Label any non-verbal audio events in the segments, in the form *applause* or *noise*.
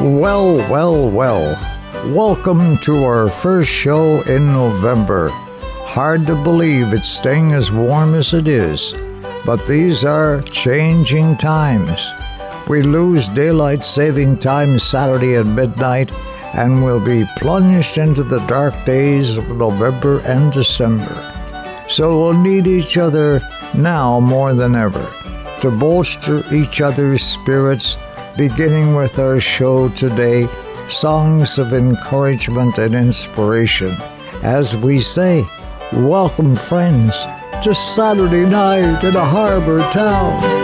Well, well, well. Welcome to our first show in November. Hard to believe it's staying as warm as it is, but these are changing times. We lose daylight saving time Saturday at midnight and will be plunged into the dark days of November and December. So we'll need each other now more than ever to bolster each other's spirits beginning with our show today songs of encouragement and inspiration. As we say, welcome, friends, to Saturday night in a harbor town.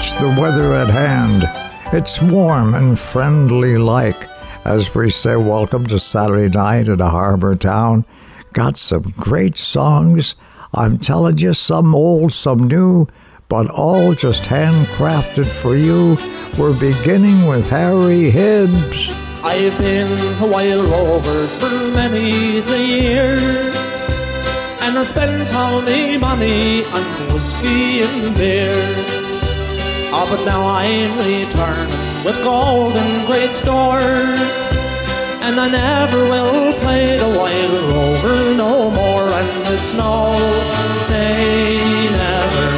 Tune the weather at hand. It's warm and friendly like. As we say, welcome to Saturday night at a harbor town. Got some great songs. I'm telling you, some old, some new, but all just handcrafted for you. We're beginning with Harry Hibbs. I've been a while over for many's a year and I spent all me money on whiskey and beer. Oh, but now I'm returning with gold in great store, and I never will play the wild rover no more, and it's no day never,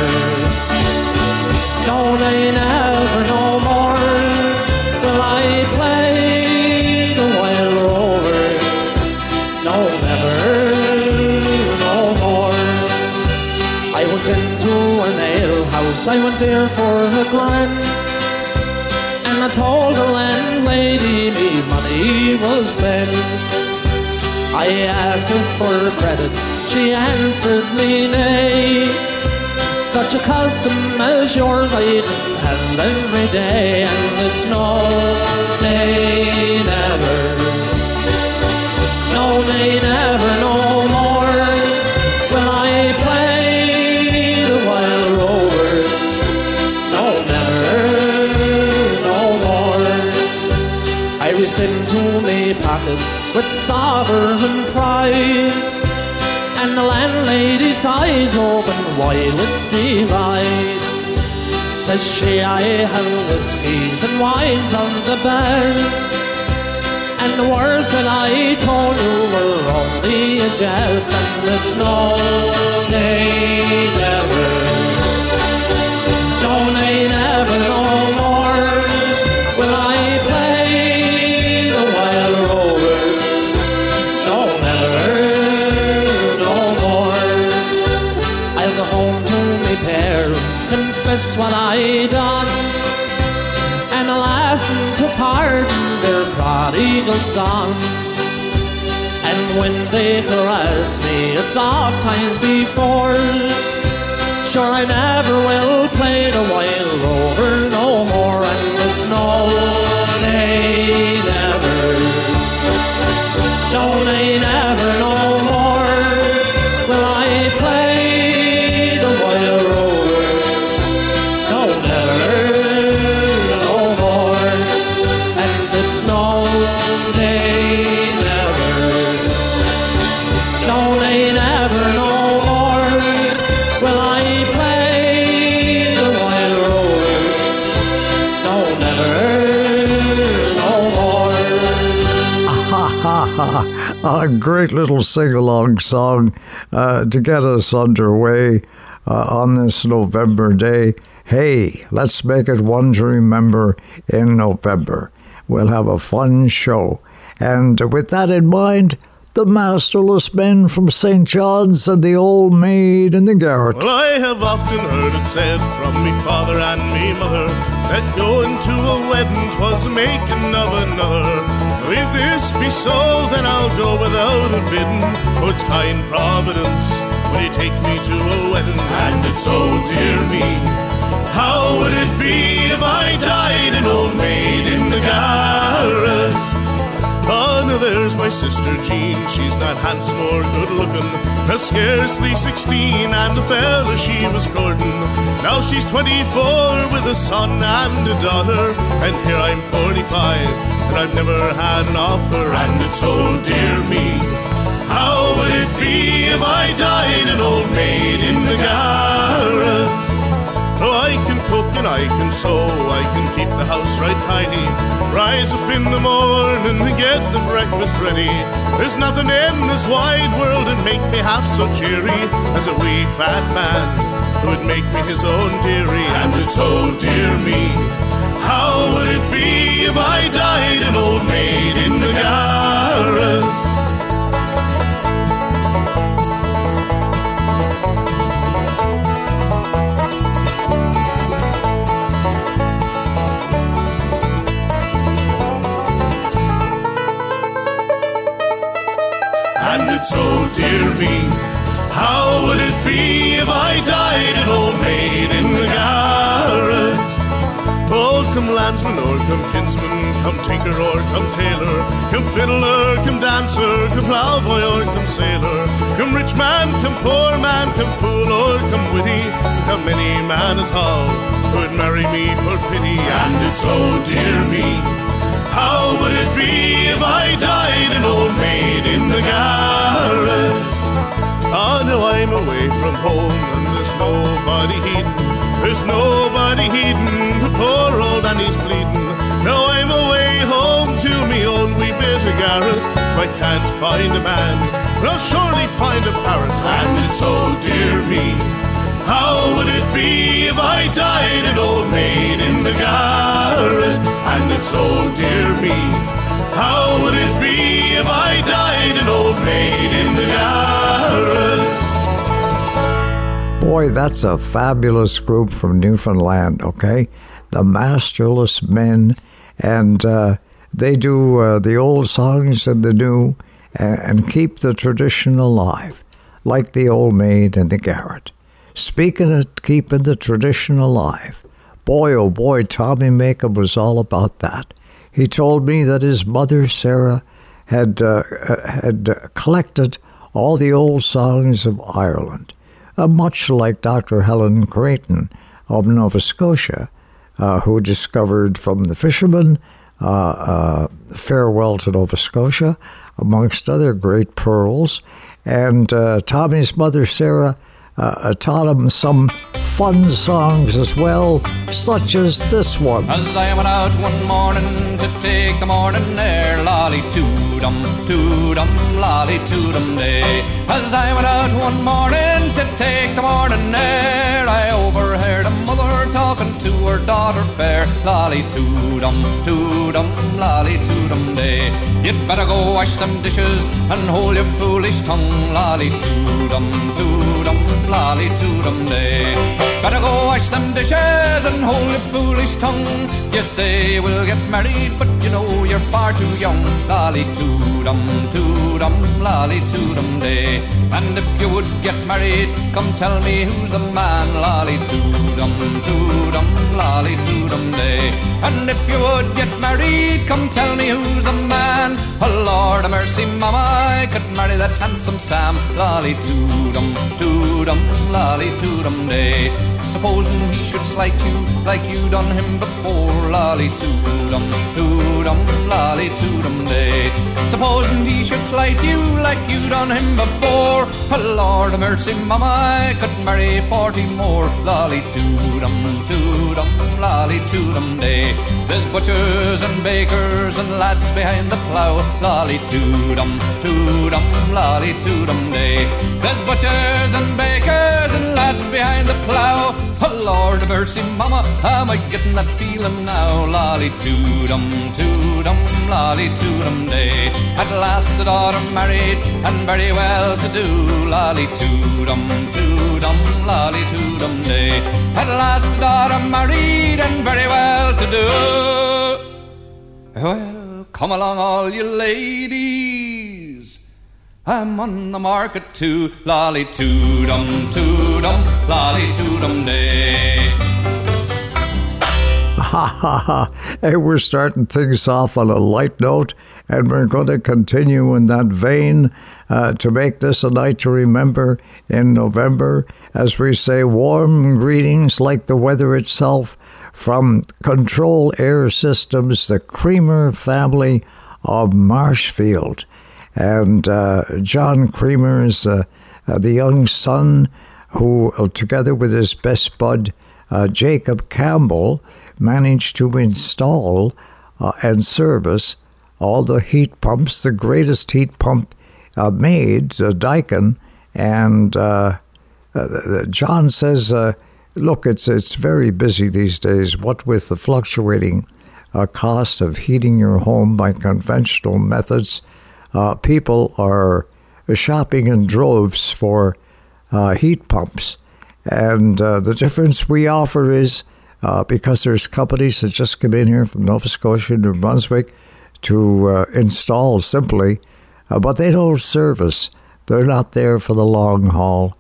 no day never no more will I play the wild rover, no never. No more. I went into an ale house I went there And I told the landlady me money was spent. I asked her for credit, she answered me nay. Such a custom as yours I didn't have every day And it's no day never. No day never pocket with sovereign pride. And the landlady's eyes open wide with delight. Says she, I have whiskies and wines of the best. And the words that I told you were only a jest And it's no day never what I done, and ask them to pardon their prodigal son. And when they caress me as soft times before, Sure, I never will play the wild rover A great little sing along song uh, to get us underway uh, on this November day. Hey, let's make it one to remember in November. We'll have a fun show. And with that in mind, the masterless men from St. John's and the old maid in the garret. Well, I have often heard it said from me father and me mother that going to a wedding twas the making of another. If this be so, then I'll go without a bidden. For it's kind providence when you take me to a wedding. And it's so dear me, how would it be if I died an old maid in the garret? Oh, now there's my sister Jean, she's not handsome or good looking. But scarcely sixteen, and the fella she was courting. Now she's twenty-four with a son and a daughter, and here I'm forty-five and I've never had an offer. And it's oh dear me, how would it be if I died an old maid in the garret? Oh, I can cook and I can sew, I can keep the house right tidy. Rise up in the morning and get the breakfast ready. There's nothing in this wide world that make me half so cheery as a wee fat man who would make me his own dearie. And it's oh dear me, how would it be if I died an old maid in the garret? And it's oh dear me, how would it be if I died an old maid in the garret? Oh, come landsman or come kinsman, come tinker or come tailor, come fiddler, come dancer, come ploughboy or come sailor, come rich man, come poor man, come fool or come witty, come any man at all would marry me for pity. And it's oh dear me, how would it be if I died an old maid in the garret? Ah, now I'm away from home and there's nobody heeding. There's nobody heeding the poor old Annie's bleeding. Now I'm away home to me own wee bit of garret. I can't find a man, but I'll surely find a parrot. And it's oh dear me, how would it be if I died an old maid in the garret? And it's oh dear me, how would it be if I died an old maid in the garret? Boy, that's a fabulous group from Newfoundland, okay? The Masterless Men, and uh, they do uh, the old songs and the new and, and keep the tradition alive, like the Old Maid and the Garret. Speaking of keeping the tradition alive, boy, oh boy, Tommy Makem was all about that. He told me that his mother, Sarah, had, uh, uh, had uh, collected all the old songs of Ireland uh, much like Dr. Helen Creighton of Nova Scotia, uh, who discovered from the fishermen uh, uh, Farewell to Nova Scotia, amongst other great pearls. And uh, Tommy's mother, Sarah, taught him some fun songs as well, such as this one. As I went out one morning to take the morning air, lolly toodum, toodum, lolly toodum day. As I went out one morning to take the morning air, I overheard a mother talking to her daughter fair, lolly toodum, toodum, lolly toodum day. You'd better go wash them dishes and hold your foolish tongue, lolly toodum, lolly toodum day. Better go wash them dishes and hold your foolish tongue. You say we'll get married, but you know you're far too young. Lolly toodum, toodum, lolly toodum day. And if you would get married, come tell me who's the man. Lolly toodum, toodum, lolly toodum day. And if you would get married, come tell me who's the man. Oh Lord of mercy, mama, I could marry that handsome Sam. Lolly toodum, toodum, lolly toodum day. Supposing he should slight you like you done him before, lolly toodum, toodum, lolly toodum day. Supposing he should slight you like you done him before, oh Lord of mercy, mama, I could marry forty more, lolly toodum, toodum, lolly toodum day. There's butchers and bakers and lads behind the plough, lolly toodum, toodum, lolly toodum day. There's butchers and bakers and lads behind the plough. Oh Lord of mercy, mama, am I getting that feeling now? Lolly toodum, toodum, lolly toodum day. At last the daughter married and very well to do. Lolly toodum, toodum, lolly toodum day. At last the daughter married and very well to do. Well, come along, all you ladies. I'm on the market too. Lolly toodum, toodum, lolly toodum day. Ha ha ha. Hey, we're starting things off on a light note, And we're going to continue in that vein uh, to make this a night to remember in November. As we say, warm greetings like the weather itself from Control Air Systems, the Creamer family of Marshfield. And uh, John Creamer is uh, uh, the young son who, uh, together with his best bud, uh, Jacob Campbell, managed to install and service all the heat pumps, the greatest heat pump made, the Daikin. And John says, look, it's, it's very busy these days, what with the fluctuating cost of heating your home by conventional methods uh, people are shopping in droves for uh, heat pumps. And uh, the difference we offer is uh, because there's companies that just come in here from Nova Scotia, New Brunswick to uh, install simply, uh, but they don't service. They're not there for the long haul,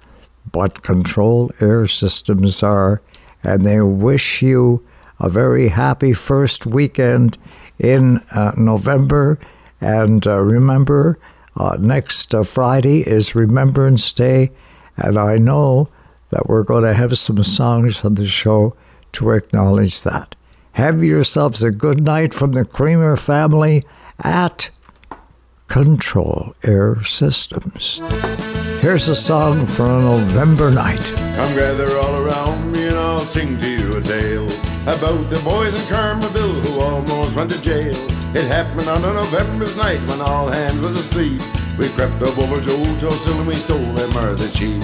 but Control Air Systems are, and they wish you a very happy first weekend in November and uh, remember, uh, next uh, Friday is Remembrance Day, and I know that we're going to have some songs on the show to acknowledge that. Have yourselves a good night from the Creamer family at Control Air Systems. Here's a song for a November night. Come gather all around me and I'll sing to you a tale about the boys in Carmanville who almost went to jail. It happened on a November's night when all hands was asleep. We crept up over Joe Tulsil and we stole them the sheep.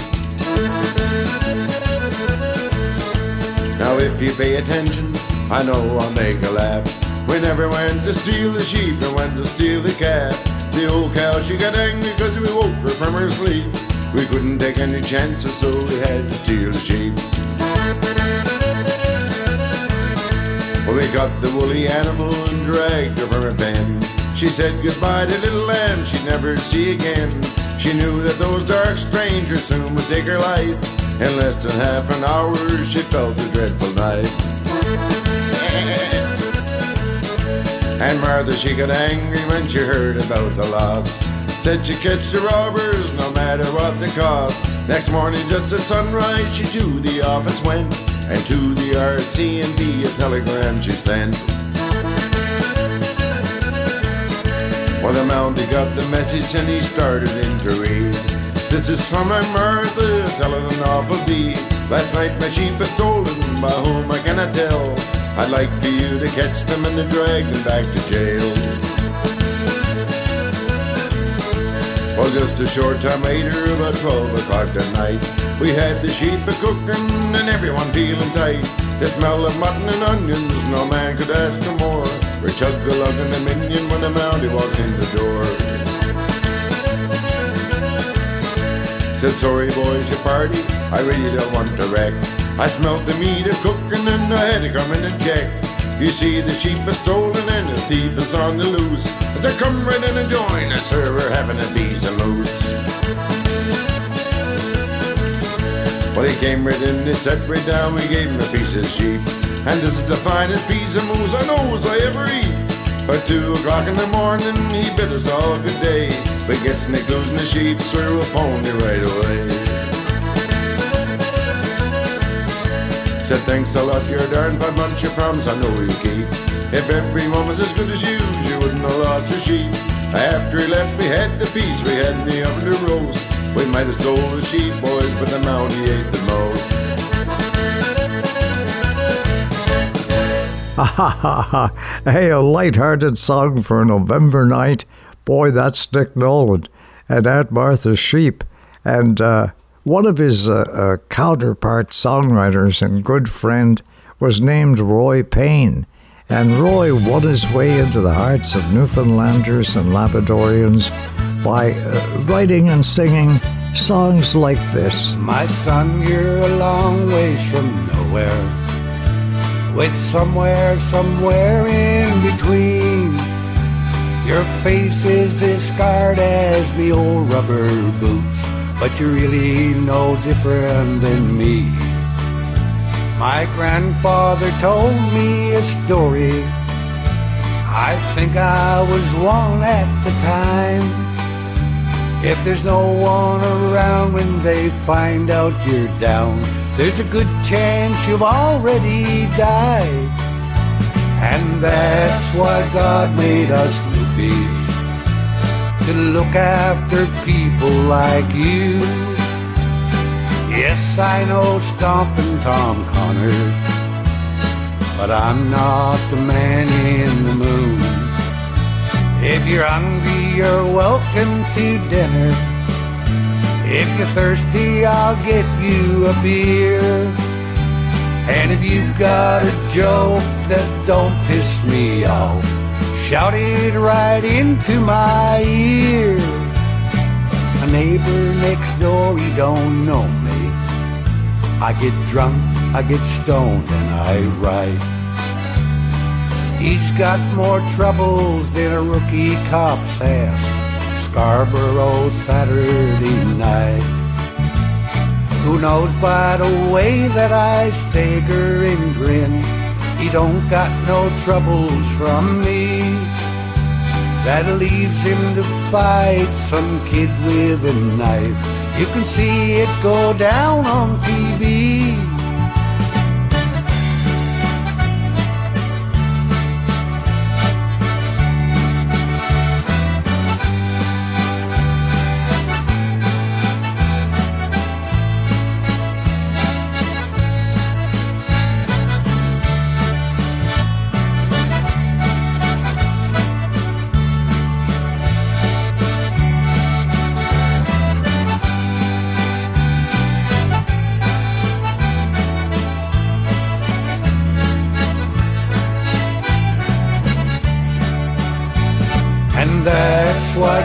Now if you pay attention, I know I'll make a laugh. We never went to steal the sheep, we went to steal the calf. The old cow, she got angry because we woke her from her sleep. We couldn't take any chances, so we had to steal the sheep. Well, we got the woolly animal and dragged her from her pen. She said goodbye to little lamb she'd never see again. She knew that those dark strangers soon would take her life. In less than half an hour, she felt the dreadful knife. And Martha, she got angry when she heard about the loss. Said she'd catch the robbers no matter what the cost. Next morning, just at sunrise, she to the office went and to the RCMP a telegram she sent. Well, the Mountie got the message and he started in to read. This is from my Martha telling an awful deed. Last night my sheep was stolen, by whom I cannot tell. I'd like for you to catch them and to drag them back to jail. Well, just a short time later, about 12 o'clock at night, we had the sheep a cooking and everyone feeling tight. The smell of mutton and onions, no man could ask for more. We chugged the lug and the minion when the mountie walked in the door. Said, sorry boys, your party, I really don't want to wreck. I smelt the meat a cooking and I had to come in and check. You see, the sheep is stolen and the thief is on the loose. I come right in and join us, sir, we're having a piece of moose. Well, he came right in, he sat right down, we gave him a piece of sheep. And this is the finest piece of moose I know I ever eat. By two o'clock in the morning, he bid us all good day. We get snake losing the sheep, sir, we'll phone you right away. Said thanks a lot, you're darn fine bunch of promise I know you keep. If everyone was as good as you, you wouldn't have lost a sheep. After he left, we had the piece we had in the oven to roast. We might have stole the sheep, boys, but the Mountie ate the most. Ha ha ha ha. Hey, a light-hearted song for a November night. Boy, that's Dick Nolan and Aunt Martha's Sheep. And uh, one of his uh, uh, counterpart songwriters and good friend was named Roy Payne. And Roy won his way into the hearts of Newfoundlanders and Labradorians by uh, writing and singing songs like this. My son, you're a long ways from nowhere, with somewhere, somewhere in between. Your face is as scarred as me old rubber boots, but you're really no different than me. My grandfather told me a story I think I was one at the time. If there's no one around when they find out you're down, there's a good chance you've already died. And that's why God made us newfies to look after people like you. Yes, I know Stompin' Tom Connors, but I'm not the man in the moon. If you're hungry, you're welcome to dinner. If you're thirsty, I'll get you a beer. And if you've got a joke that don't piss me off, shout it right into my ear. A neighbor next door, he don't know. I get drunk, I get stoned, and I write. He's got more troubles than a rookie cop's ass. Scarborough Saturday night. Who knows by the way that I stagger and grin, he don't got no troubles from me. That leaves him to fight some kid with a knife. You can see it go down on TV.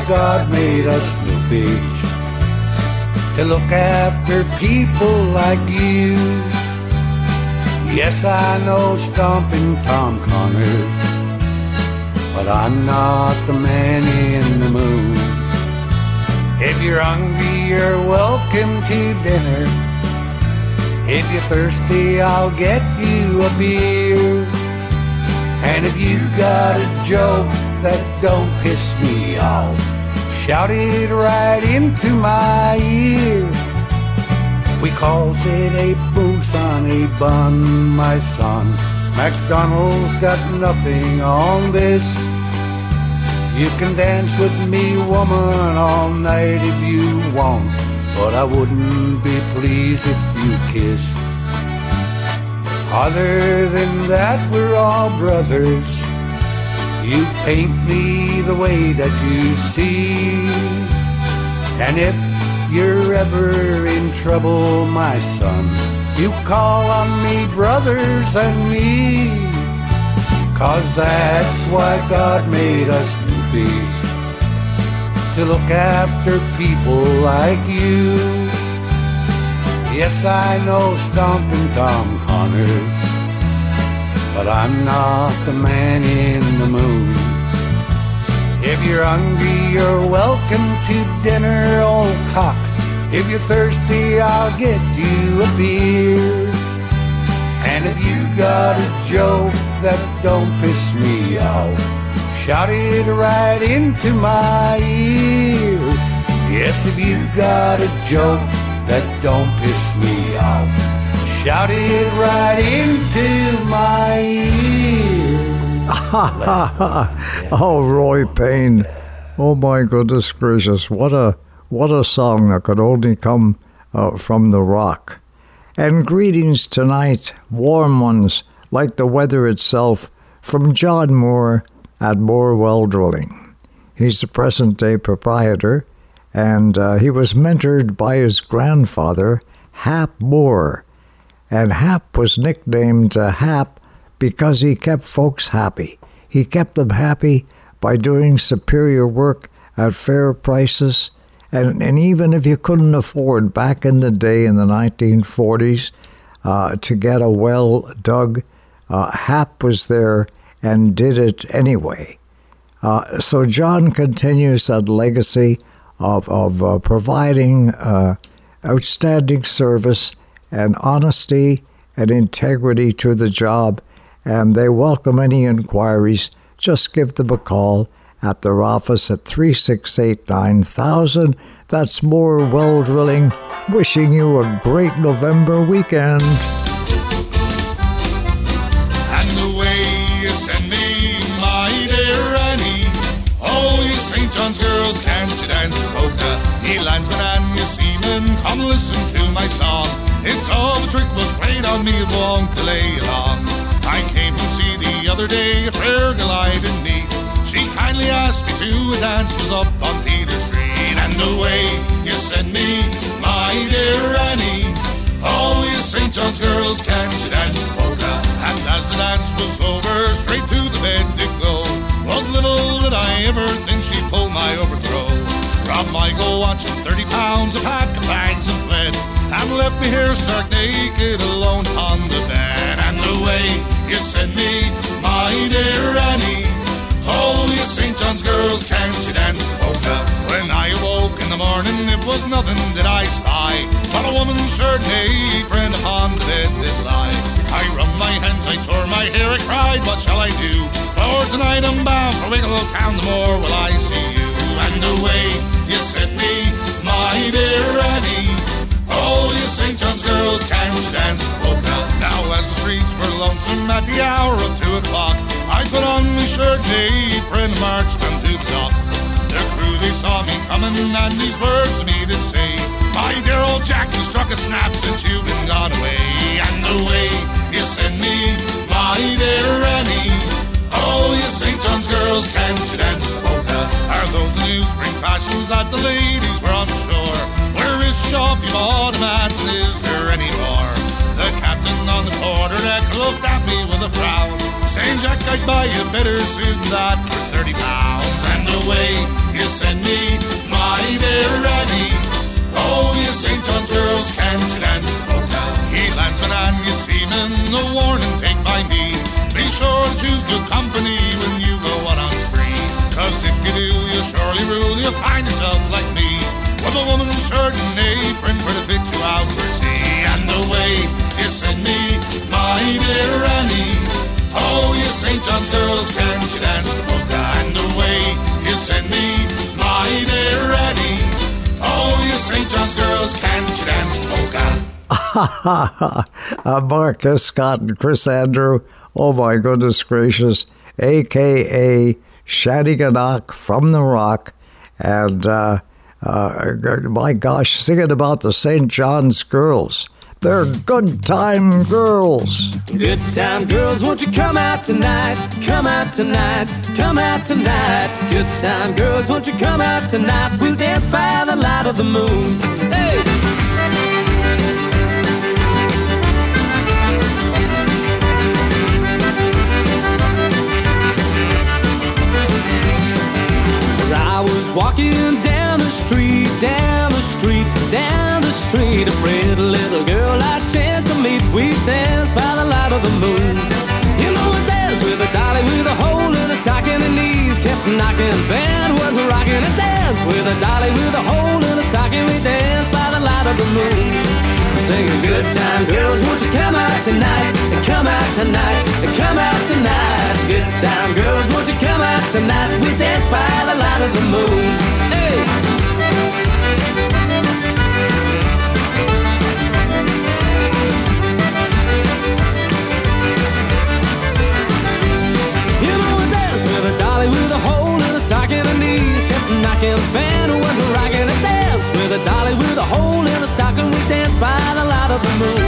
God made us newfies to look after people like you. Yes, I know Stomping Tom Connors, but I'm not the man in the moon. If you're hungry, you're welcome to dinner. If you're thirsty, I'll get you a beer. And if you got a joke that don't piss me off, shout it right into my ear. We calls it a boost on a bun, my son. McDonald's got nothing on this. You can dance with me, woman, all night if you want, but I wouldn't be pleased if you kissed. Other than that, we're all brothers. You paint me the way that you see. And if you're ever in trouble, my son, you call on me, brothers and me. Cause that's why God made us newfies. To look after people like you. Yes, I know Stompin' Tom Connors, but I'm not the man in the moon. If you're hungry, you're welcome to dinner, old cock. If you're thirsty, I'll get you a beer. And if you got a joke that don't piss me off, shout it right into my ear. Yes, if you got a joke that don't piss me off. Shout it right into my ear. *laughs* Oh, Roy Payne. Oh my goodness gracious, what a what a song that could only come uh, from the rock. And greetings tonight, warm ones, like the weather itself, from John Moore at Moorwell Drilling. He's the present day proprietor, and uh, he was mentored by his grandfather, Hap Moore. And Hap was nicknamed uh, Hap because he kept folks happy. He kept them happy by doing superior work at fair prices. And, and even if you couldn't afford back in the day in the 1940s uh, to get a well dug, uh, Hap was there and did it anyway. Uh, so John continues that legacy of, of uh, providing uh, outstanding service and honesty and integrity to the job, and they welcome any inquiries just give them a call at their office at 368 9000. That's more well drilling. Wishing you a great November weekend. And the way you send me, my dear Annie. Oh, you St. John's girls, can't you dance polka? Ye landsmen and ye seamen, come listen to my song. It's all the trick was played on me, won't delay long. I came from sea the other day, a fair didn't meet. She kindly asked me to a dance, was up on Peter Street. And the way you send me, my dear Annie. All you St. John's girls, can't you dance the polka? And as the dance was over, straight to the bed did go. Was little did I ever think she'd pull my overthrow. My go watching 30 pounds, a pack of bags and fled. And left me here stark naked alone on the bed. And the way you send me, my dear Annie. Oh, you St. John's girls, can't you dance the polka? When I awoke in the morning, it was nothing that I spy, but a woman's shirt and apron upon the bed did lie. I wrung my hands, I tore my hair, I cried, what shall I do? For tonight I'm bound for Wicklow town, the more will I see you. And the way you sent me, my dear Annie. Oh, you St. John's girls, can't you dance the polka? Now as the streets were lonesome at the hour of two o'clock, I put on my shirt apron and marched unto the dock. The crew, they saw me coming, and these words to me did say, My dear old Jack, you struck a snap since you've been gone away. And the way you send me, my dear Annie. Oh, you St. John's girls, can't you dance the polka? Are those new spring fashions that the ladies wear on shore? Where is shop you bought them at, and is there any more? The captain on the quarter deck looked at me with a frown, saying, Jack, I'd buy you better suit than that for thirty pounds. And away way you send me, my dear Annie. Oh, you St. John's girls, can't you dance the polka? Ye landsmen and ye seamen, a warning take by me. Be sure to choose good company when you go out on spree. Cause if you do, you'll surely rule, you'll find yourself like me. With a woman's shirt and apron for to fit you out for sea. And the way you send me, my dear Annie. Oh, you St. John's girls, can't you dance the polka? And the way you send me, my dear Annie. Oh, you St. John's girls, can't you dance the polka? *laughs* uh, Mark Hiscock and Chris Andrew. Oh my goodness gracious, aka Shaddy Shanneyganock from the Rock, and uh, uh, my gosh, singing about the St. John's girls. They're good time girls. Good time girls, won't you come out tonight? Come out tonight, come out tonight. Good time girls, won't you come out tonight? We'll dance by the light of the moon. Was walking down the street, down the street, down the street, a pretty little girl I chanced to meet. We danced by the light of the moon. You know, a dance with a dolly with a hole her stocking and knees kept knocking. Band was rocking a dance with a dolly with a hole in her stocking. We danced by the light of the moon. Singing good time girls, won't you come out tonight? Come out tonight, come out tonight. Good time girls, won't you come out tonight? We dance by the light of the moon. In her knees kept knocking. Band was rocking a dance with a dolly with a hole in her stocking. We danced by the light of the moon.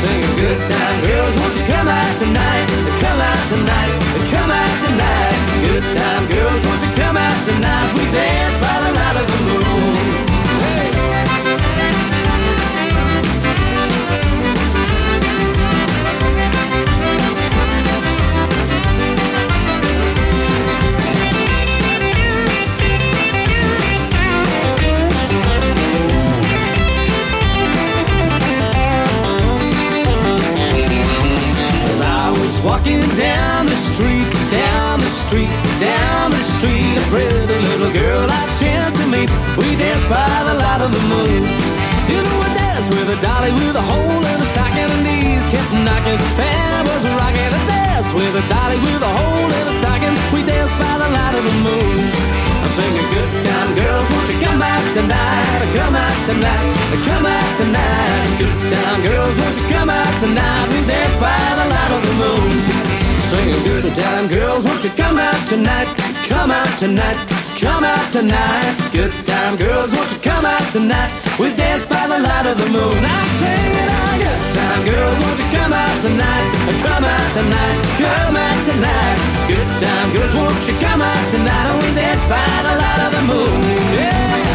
Singing good time girls, won't you come out tonight? Come out tonight, come out tonight. Good time girls, won't you come out tonight? We dance by the the walking down the street, down the street, down the street. A pretty little girl I chance to meet. We danced by the light of the moon. You know a dance with a dolly with a hole in a stocking. and knees kept knocking. Band was rocking. A dance with a dolly with a hole in a stocking. We danced by the light of the moon. Singing good time girls, won't you come out tonight? Come out tonight, come out tonight. Good time girls, won't you come out tonight? We'll dance by the light of the moon. Singing good time girls, won't you come out tonight? Come out tonight, come out tonight. Good time girls, won't you come out tonight? We'll dance by the light of the moon. I sing it time girls, won't you come out tonight? Come out tonight, come out tonight. Good time girls, won't you come out tonight? And we dance by the light of the moon. Yeah.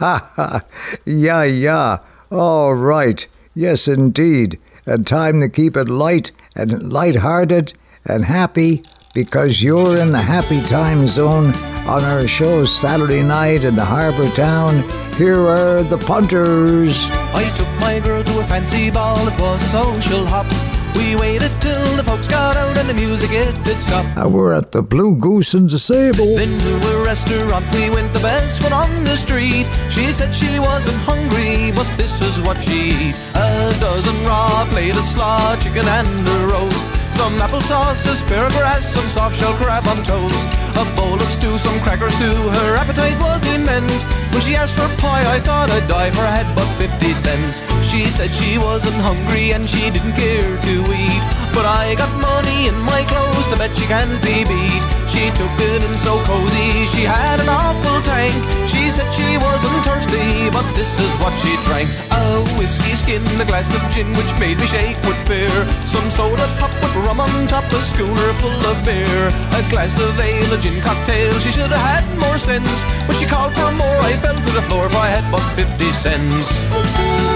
*laughs* Yeah, yeah. All right. Yes, indeed. And time to keep it light and light-hearted and happy because you're in the happy time zone on our show Saturday night in the harbor town. Here are the punters. I took my girl to a fancy ball, it was a social hop. We waited till the folks got out and the music it did stop. Uh, we're at the Blue Goose and the Sable. Then to a restaurant we went, the best one on the street. She said she wasn't hungry, but this is what she eat. A dozen raw, plate of slaw, chicken and a roast. Some applesauce, asparagus, some soft shell crab on toast. A bowl of stew, some crackers too. Her appetite was immense. When she asked for pie, I thought I'd die for I had but 50 cents. She said she wasn't hungry and she didn't care to eat. But I got money in my clothes to bet she can't be beat. She took it in so cozy, she had an awful tank. She said she wasn't thirsty, but this is what she drank. A whiskey skin, a glass of gin, which made me shake with fear. Some soda pop with rum on top, a schooner full of beer. A glass of ale, a gin cocktail, she should have had more sense. When she called for more, I fell to the floor, for I had but 50 cents.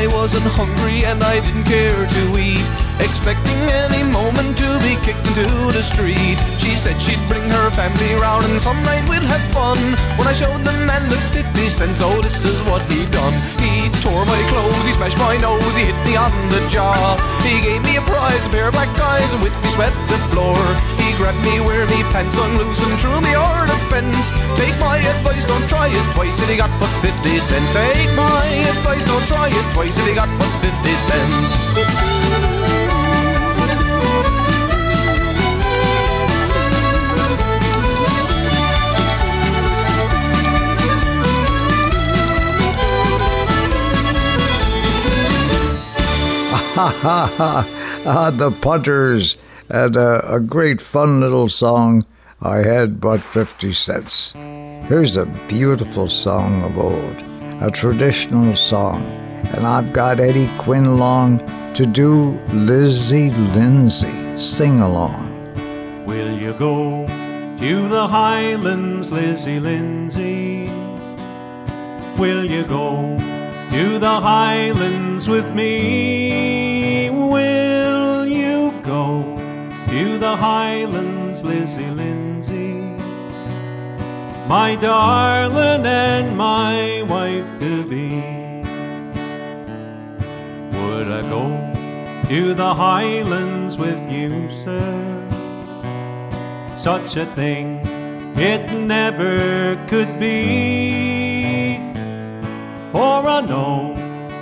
I wasn't hungry and I didn't care to eat. Expecting any moment to be kicked into the street. She said she'd bring her family round and some night we'd have fun. When I showed the man the 50 cents, oh this is what he done. He tore my clothes, he smashed my nose, he hit me on the jaw. He gave me a prize, a pair of black eyes and with me swept the floor. He grabbed me where me pants unloose and threw me the fence Take my advice, don't try it twice if you got but 50 cents. Take my advice, don't try it twice if you got but 50 cents. Ha *laughs* ha ah, the punters and a, a great fun little song. I had but 50 cents. Here's a beautiful song of old, a traditional song, and I've got Eddie Quinn along to do Lizzie Lindsay sing along. Will you go to the Highlands, Lizzie Lindsay? Will you go to the Highlands with me? To the Highlands, Lizzie Lindsay? My darling and my wife to be. Would I go to the Highlands with you, sir? Such a thing it never could be. For I know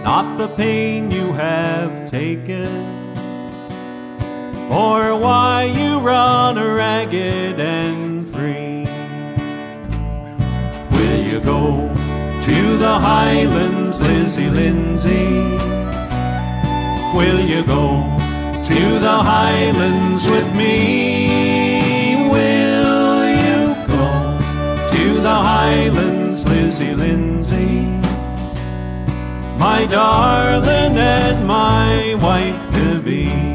not the pain you have taken, or why you run ragged and free. Will you go to the Highlands, Lizzie Lindsay? Will you go to the Highlands with me? Will you go to the Highlands, Lizzie Lindsay? My darling and my wife to be.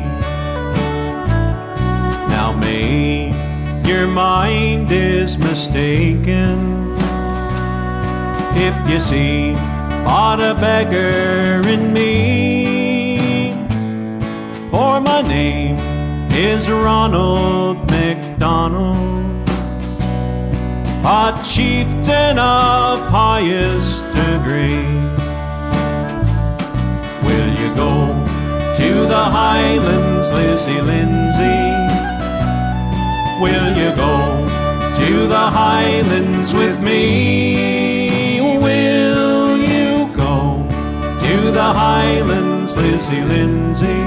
Your mind is mistaken. if you see but a beggar in me. For my name is Ronald McDonald, a chieftain of highest degree. Will you go to the Highlands, Lizzie Lindsay? Will you go to the Highlands with me? Will you go to the Highlands, Lizzie Lindsay?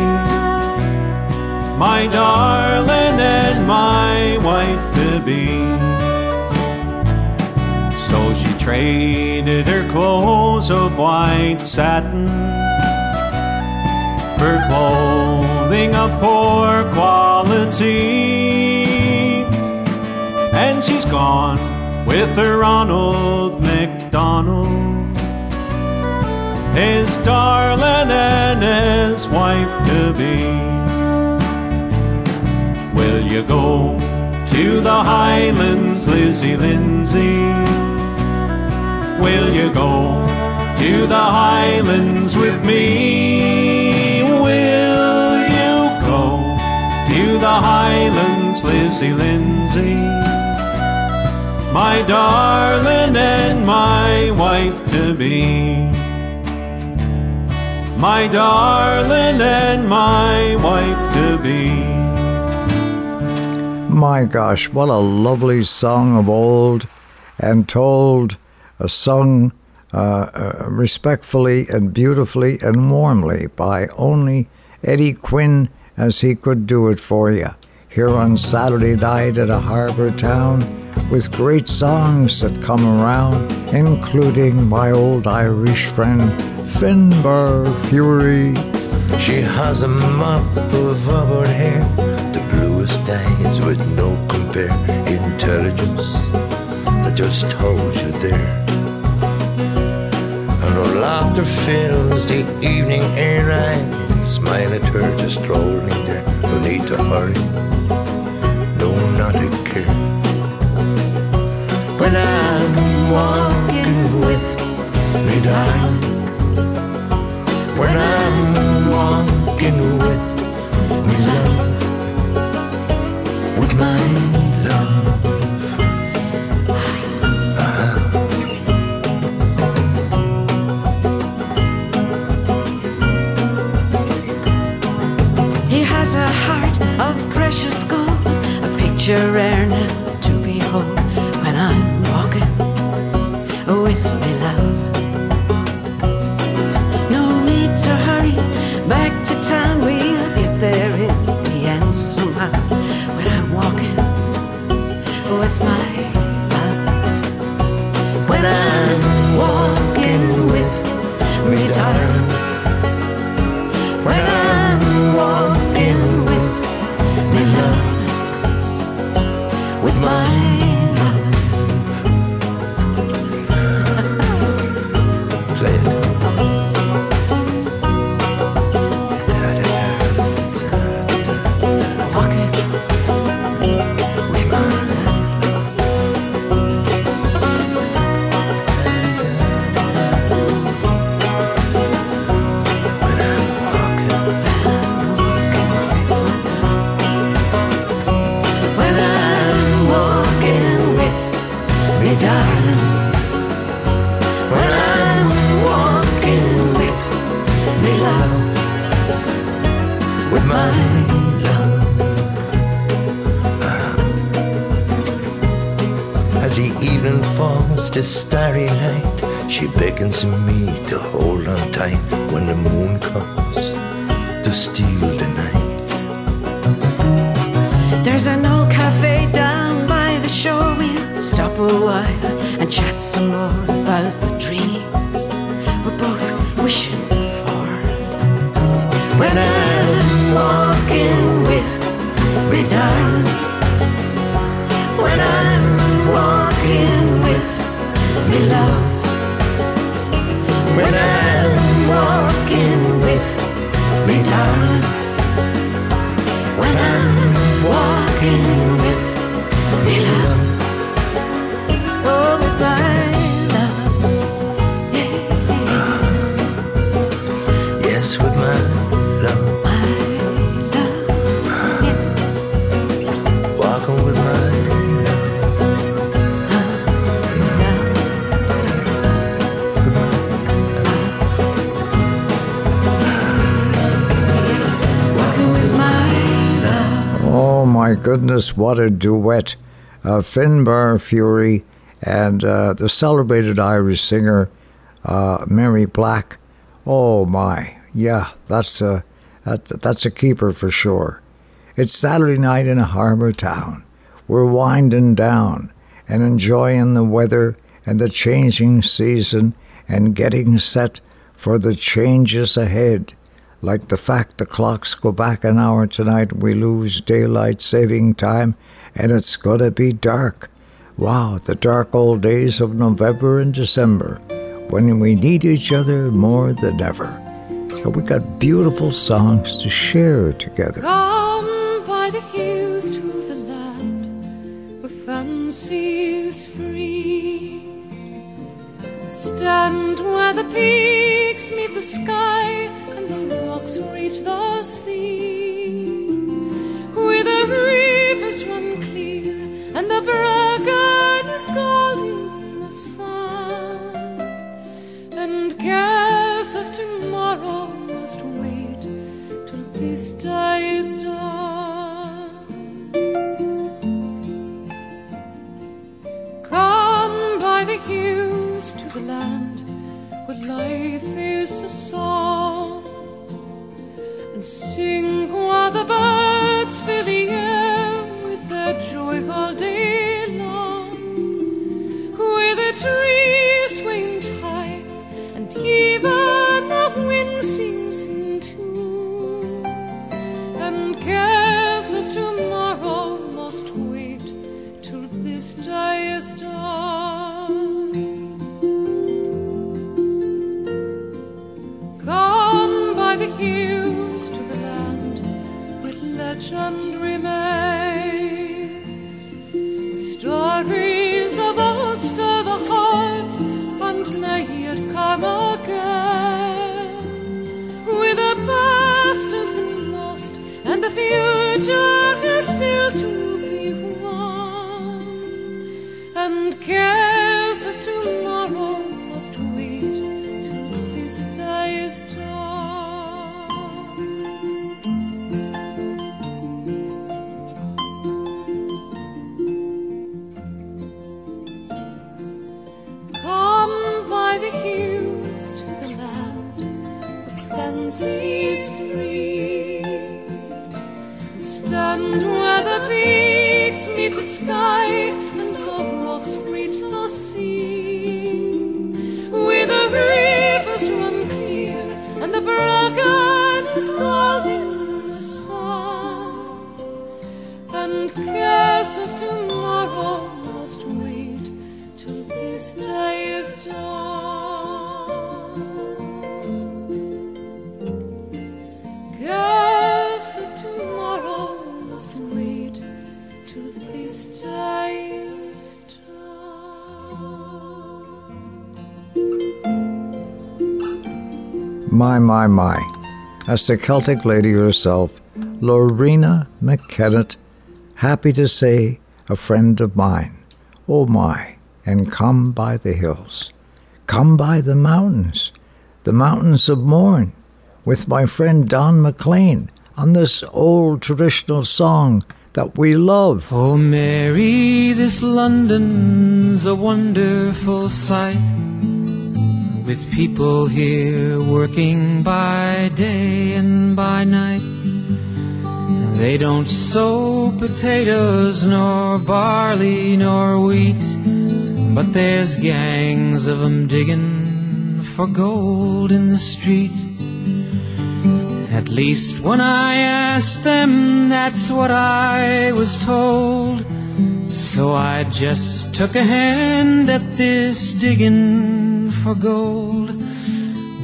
My darling and my wife to be. So she traded her clothes of white satin for clothing of poor quality. And she's gone with her Ronald McDonald, his darling and his wife to be. Will you go to the Highlands, Lizzie Lindsay? Will you go to the Highlands with me? Will you go to the Highlands, Lizzie Lindsay? My darling and my wife to be. My darling and my wife to be. My gosh, what a lovely song of old and told, uh, sung uh, uh, respectfully and beautifully and warmly by only Eddie Quinn as he could do it for you. Here on Saturday night at a harbor town with great songs that come around, including my old Irish friend Finbar Furey. She has a mop of auburn hair, the bluest eyes with no compare, intelligence that just holds you there. And her laughter fills the evening air. I smile at her just strolling there. No need to hurry, Walking with me, darling. When I'm walking with me, love. With my love. Uh-huh. He has a heart of precious gold, a picture night, she beckons me to hold what a duet. Uh, Finbar Furey and uh, the celebrated Irish singer uh, Mary Black. Oh my, yeah, that's a, that, that's a keeper for sure. It's Saturday night in a harbour town. We're winding down and enjoying the weather and the changing season and getting set for the changes ahead. Like the fact the clocks go back an hour tonight, we lose daylight saving time, and it's gonna be dark. Wow, the dark old days of November and December, when we need each other more than ever. And we got beautiful songs to share together. My, my. That's the Celtic lady herself, Loreena McKennitt, happy to say, a friend of mine. Oh my, and come by the hills. Come by the mountains, the mountains of Mourne, with my friend Don McLean on this old traditional song that we love. Oh, Mary, this London's a wonderful sight. With people here working by day and by night. They don't sow potatoes, nor barley, nor wheat. But there's gangs of 'em digging for gold in the street. At least when I asked them, that's what I was told. So I just took a hand at this digging for gold.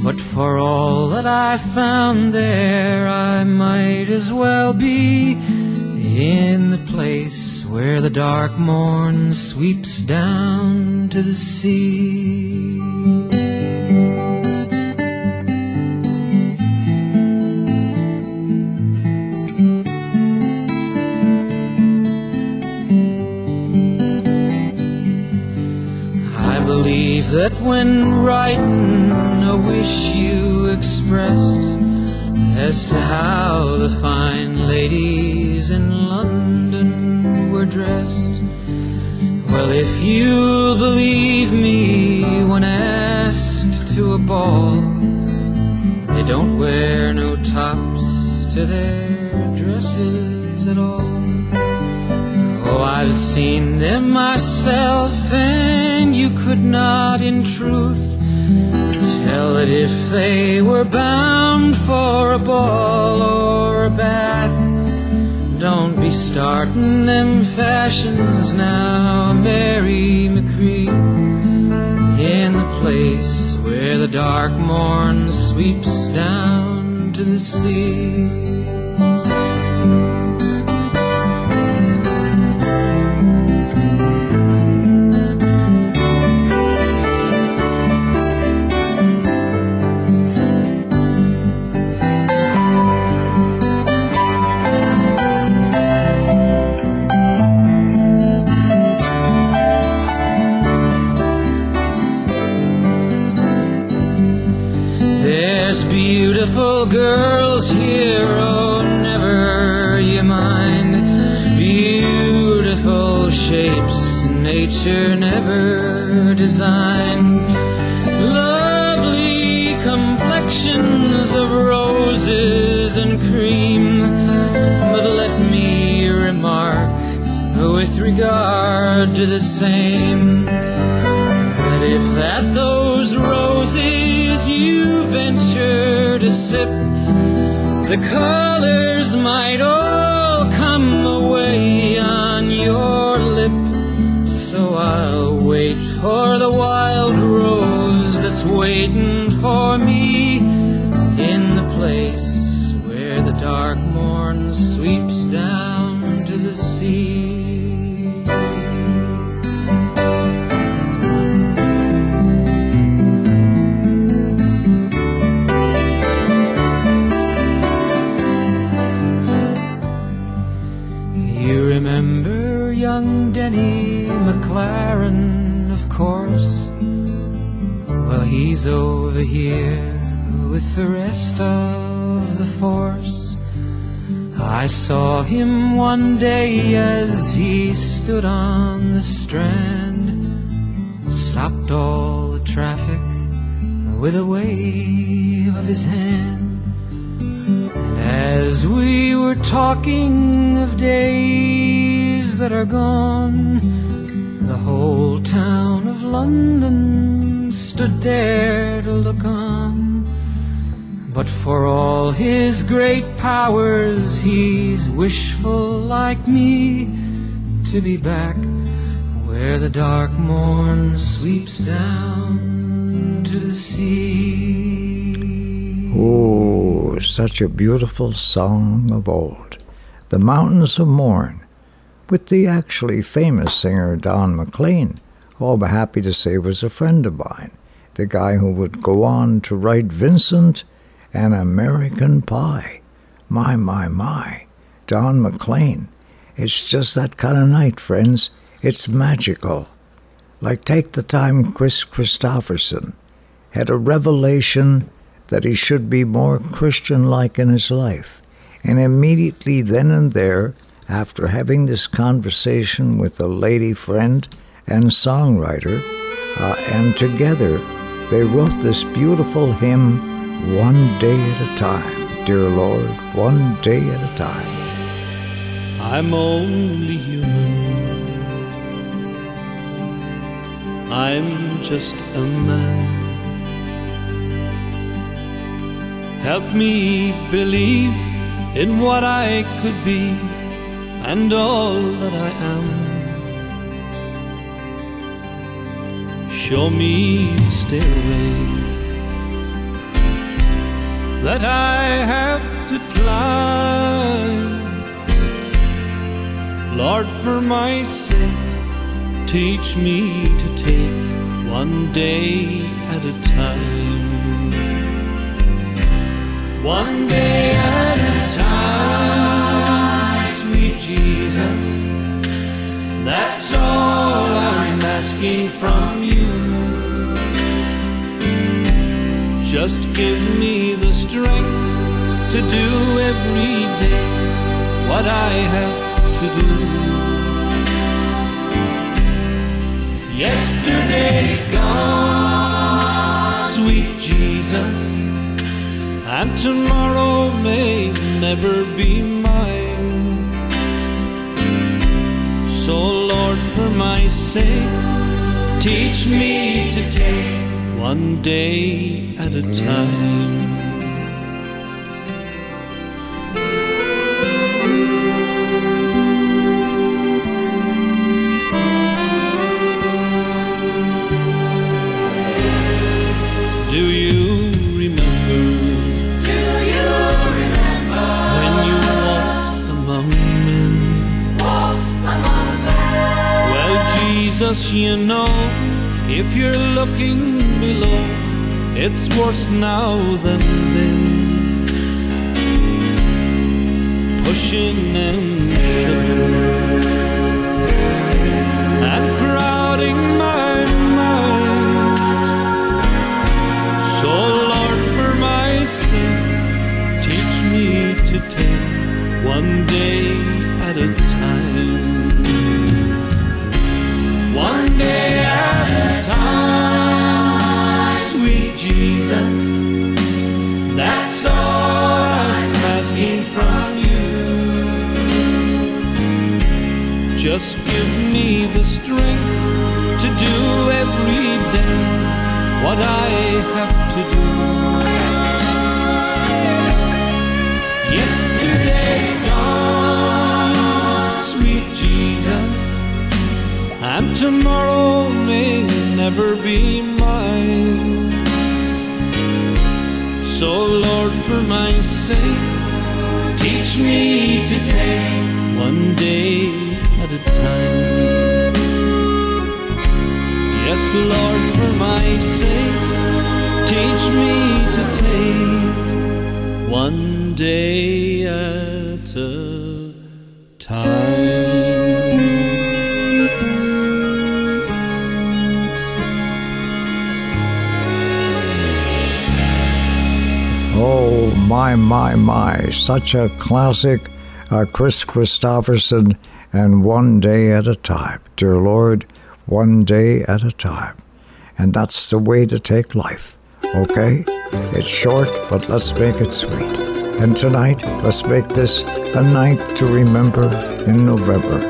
But for all that I found there, I might as well be in the place where the dark Mourne sweeps down to the sea. That when writing a wish you expressed as to how the fine ladies in London were dressed. Well, if you'll believe me when asked to a ball, they don't wear no tops to their dresses at all. I've seen them myself, and you could not, in truth, tell it if they were bound for a ball or a bath. Don't be starting them fashions now, Mary Machree, in the place where the dark Mourne sweeps down to the sea. Nature never designed. Lovely complexions of roses and cream. But let me remark, with regard to the same, that if that those roses you venture to sip, the colors might for the wild rose that's waiting here with the rest of the force. I saw him one day as he stood on the strand, stopped all the traffic with a wave of his hand. As we were talking of days that are gone, the whole town of London stood there. But for all his great powers, he's wishful like me to be back where the dark Mourne sweeps down to the sea. Oh, such a beautiful song of old. The Mountains of Mourne, with the actually famous singer Don McLean, who I'm happy to say was a friend of mine, the guy who would go on to write Vincent and American Pie. My, my, my. Don McLean. It's just that kind of night, friends. It's magical. Like take the time Kris Kristofferson had a revelation that he should be more Christian like in his life. And immediately then and there, after having this conversation with a lady friend and songwriter, uh, and together they wrote this beautiful hymn, One Day at a Time. Dear Lord, one day at a time. I'm only human. I'm just a man. Help me believe in what I could be and all that I am. Show me the stairway that I have to climb. Lord, for my sake, teach me to take one day at a time. One day at a time, sweet Jesus. That's all I'm asking from you. Just give every day what I have to do. Yesterday's gone, sweet Jesus, and tomorrow may never be mine. So, Lord, for my sake, teach me to take one day at a time. Now Such a classic. Uh, Kris Kristofferson and One Day at a Time. Dear Lord, one day at a time. And that's the way to take life, okay? It's short, but let's make it sweet. And tonight, let's make this a night to remember in November.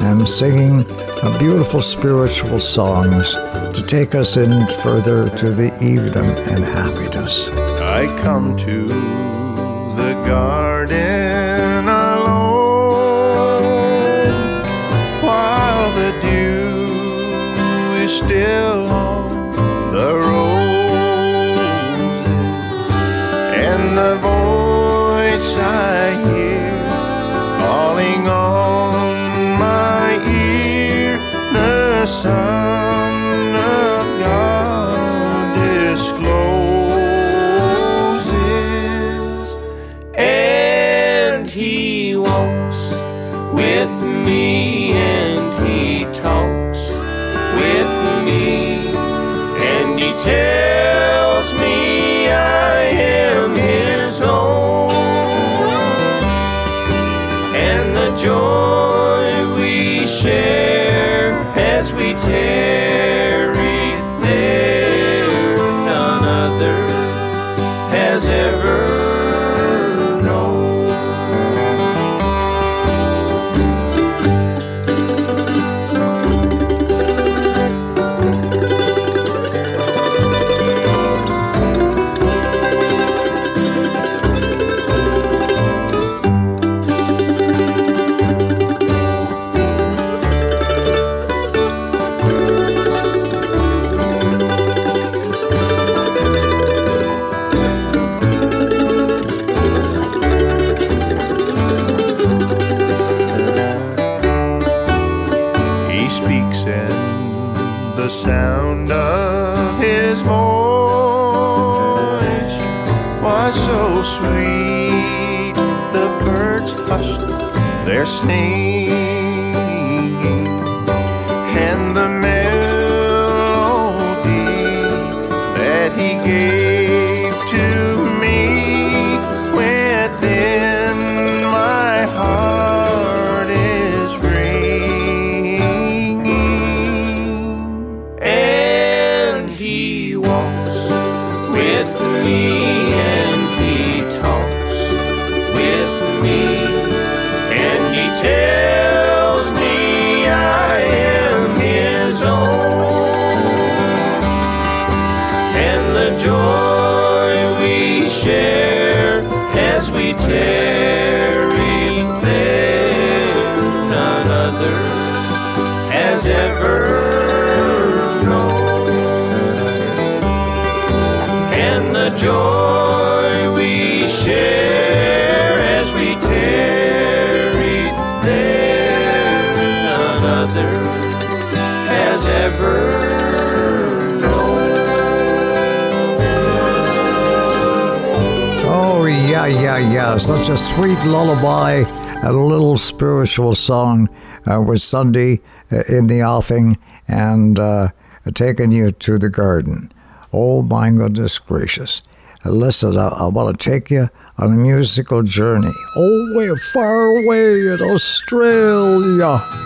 And singing a beautiful spiritual songs to take us in further to the evening and happiness. I come to garden alone while the dew is still on the roses and the voice I hear calling on my ear the Son little song uh, with Sunday uh, in the offing and uh, taking you to the garden. Oh, my goodness gracious. Listen, I, I want to take you on a musical journey. Oh, way far away in Australia.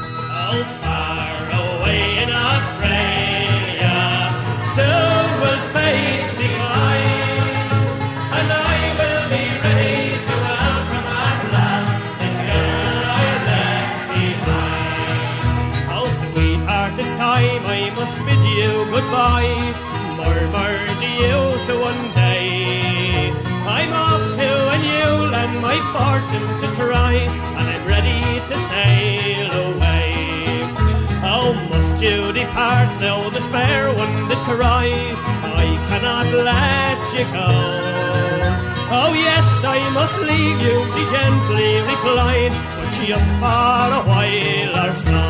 You depart now, the spare one did cry, I cannot let you go. Oh yes, I must leave you, she gently replied, but just for a while or so.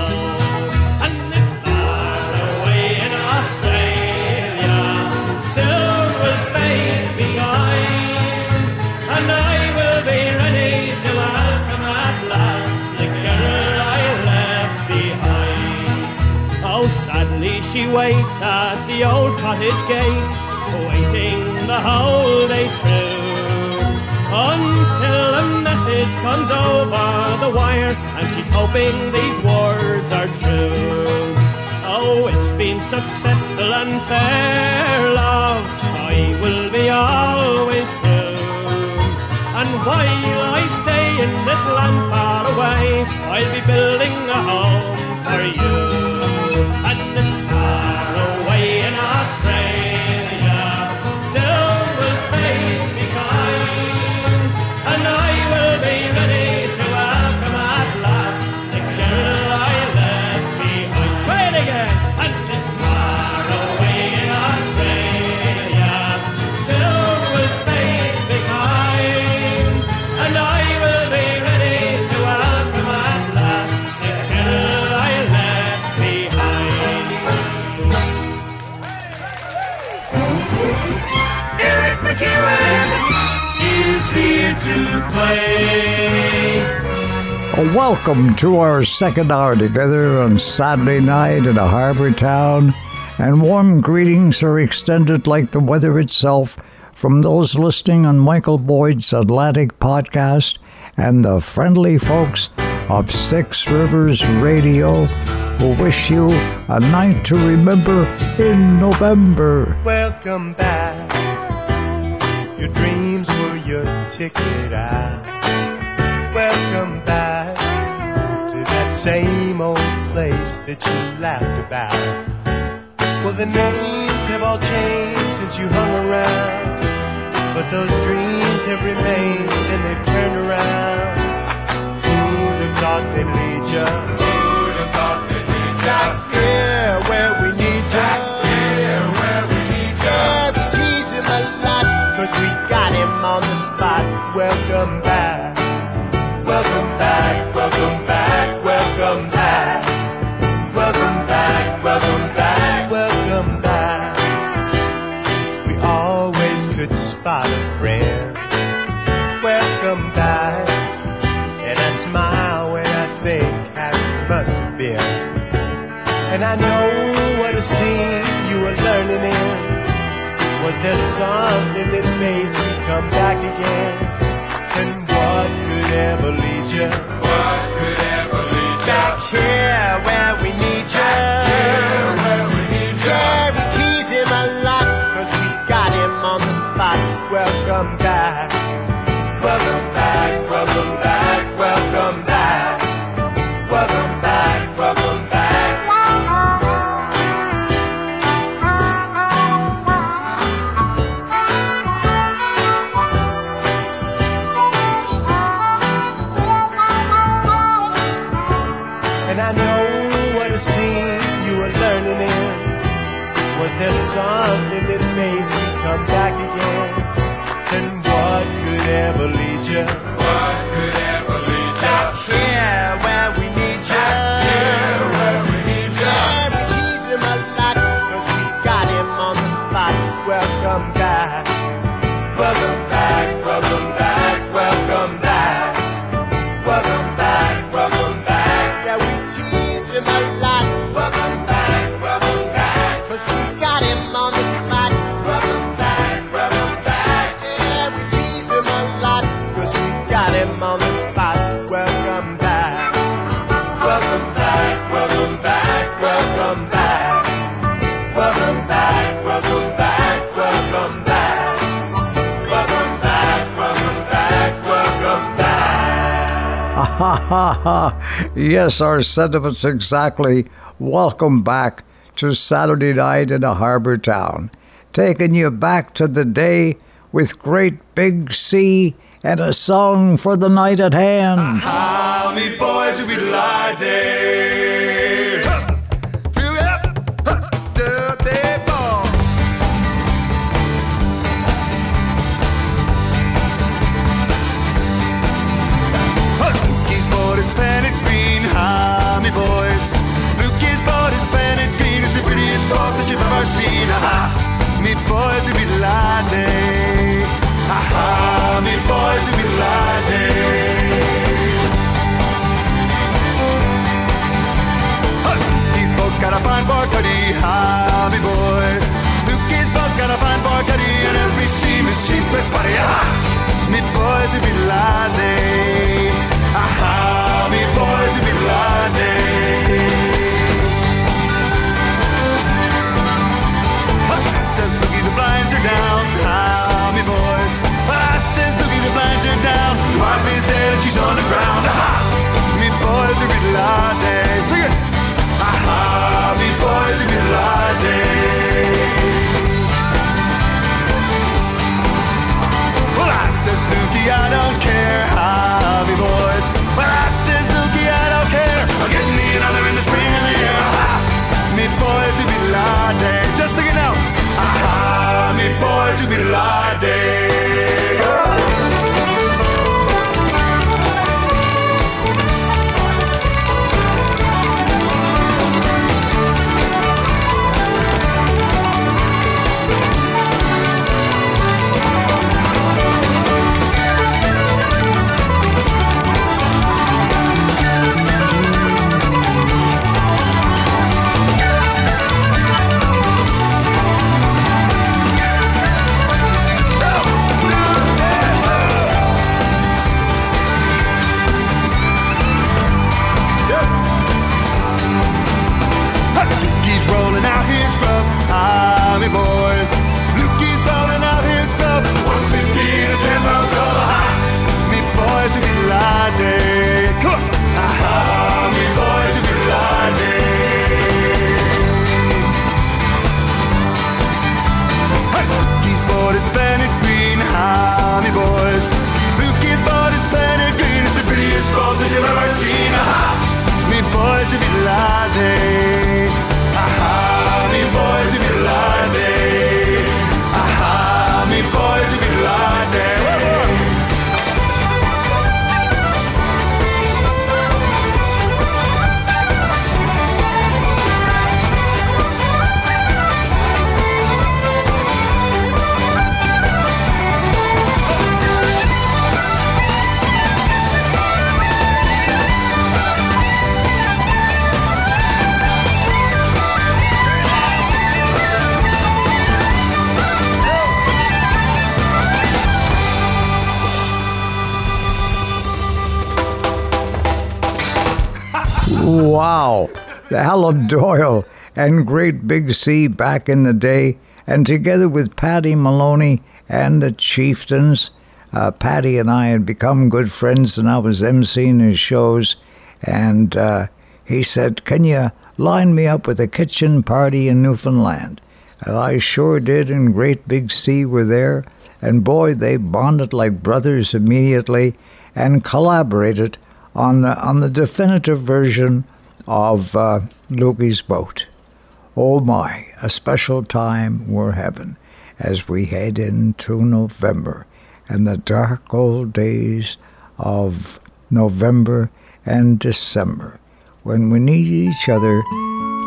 She waits at the old cottage gate, waiting the whole day through. Until a message comes over the wire, and she's hoping these words are true. Oh, it's been successful and fair, love. I will be always true. And while I stay in this land far away, I'll be building a home for you. Welcome to our second hour together on Saturday night in a harbor town, and warm greetings are extended like the weather itself from those listening on Michael Boyd's Atlantic podcast and the friendly folks of Six Rivers Radio who wish you a night to remember in November. Welcome back. Your dreams were your ticket out. Same old place that you laughed about. Well, the names have all changed since you hung around. But those dreams have remained and they've turned around. Who'd have thought they'd lead you? Who'd have thought they'd lead you? Back here where we need you. Back here where we need you. Yeah, we tease him a lot cause we got him on the spot. Welcome back. Welcome back, welcome back, And I know what a scene you were learning in. Was there something that made you come back again? And what could ever lead you? What could ever lead you? Back here where we need you. Back here where we need you. Yeah, we tease him a lot cause we got him on the spot. Welcome back. Welcome back, welcome back, lead Ha ha! Yes, our sentiments exactly. Welcome back to Saturday night in a harbor town, taking you back to the day with great big sea and a song for the night at hand. How many boys we Aha, me boys lie there. Aha, me boys. These boats got a fine bar cuddy, how me boys. Lukey's boats got a fine bar cuddy, and every seaman's chief but buddy. Aha, me boys lie there. Aha, me boys we lie blinds down. Me boys? I says Boogie, the blinds are down. Your wife is dead and she's on the ground. Aha! Me boys are in latte. Sing it. Aha! Me boys are in latte. Well, I says Dookie, I don't me boys who be Wow! The Alan Doyle and Great Big Sea back in the day, and together with Paddy Moloney and the Chieftains, uh, Paddy and I had become good friends, and I was emceeing his shows. And uh, he said, Can you line me up with a kitchen party in Newfoundland? And I sure did, and Great Big Sea were there. And boy, they bonded like brothers immediately and collaborated on the, on the definitive version of uh, Boat. Oh my, a special time we're having as we head into November and the dark old days of November and December when we need each other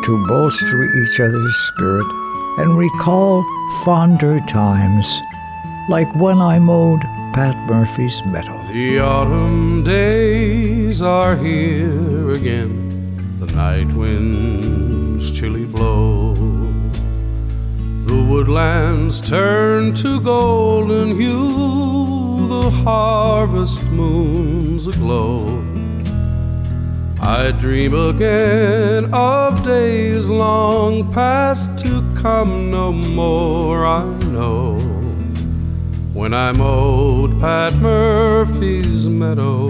to bolster each other's spirit and recall fonder times like when I mowed Pat Murphy's meadow. The autumn days are here again. The night winds chilly blow. The woodlands turn to golden hue. The harvest moon's aglow. I dream again of days long past to come no more, I know. When I mowed Pat Murphy's meadow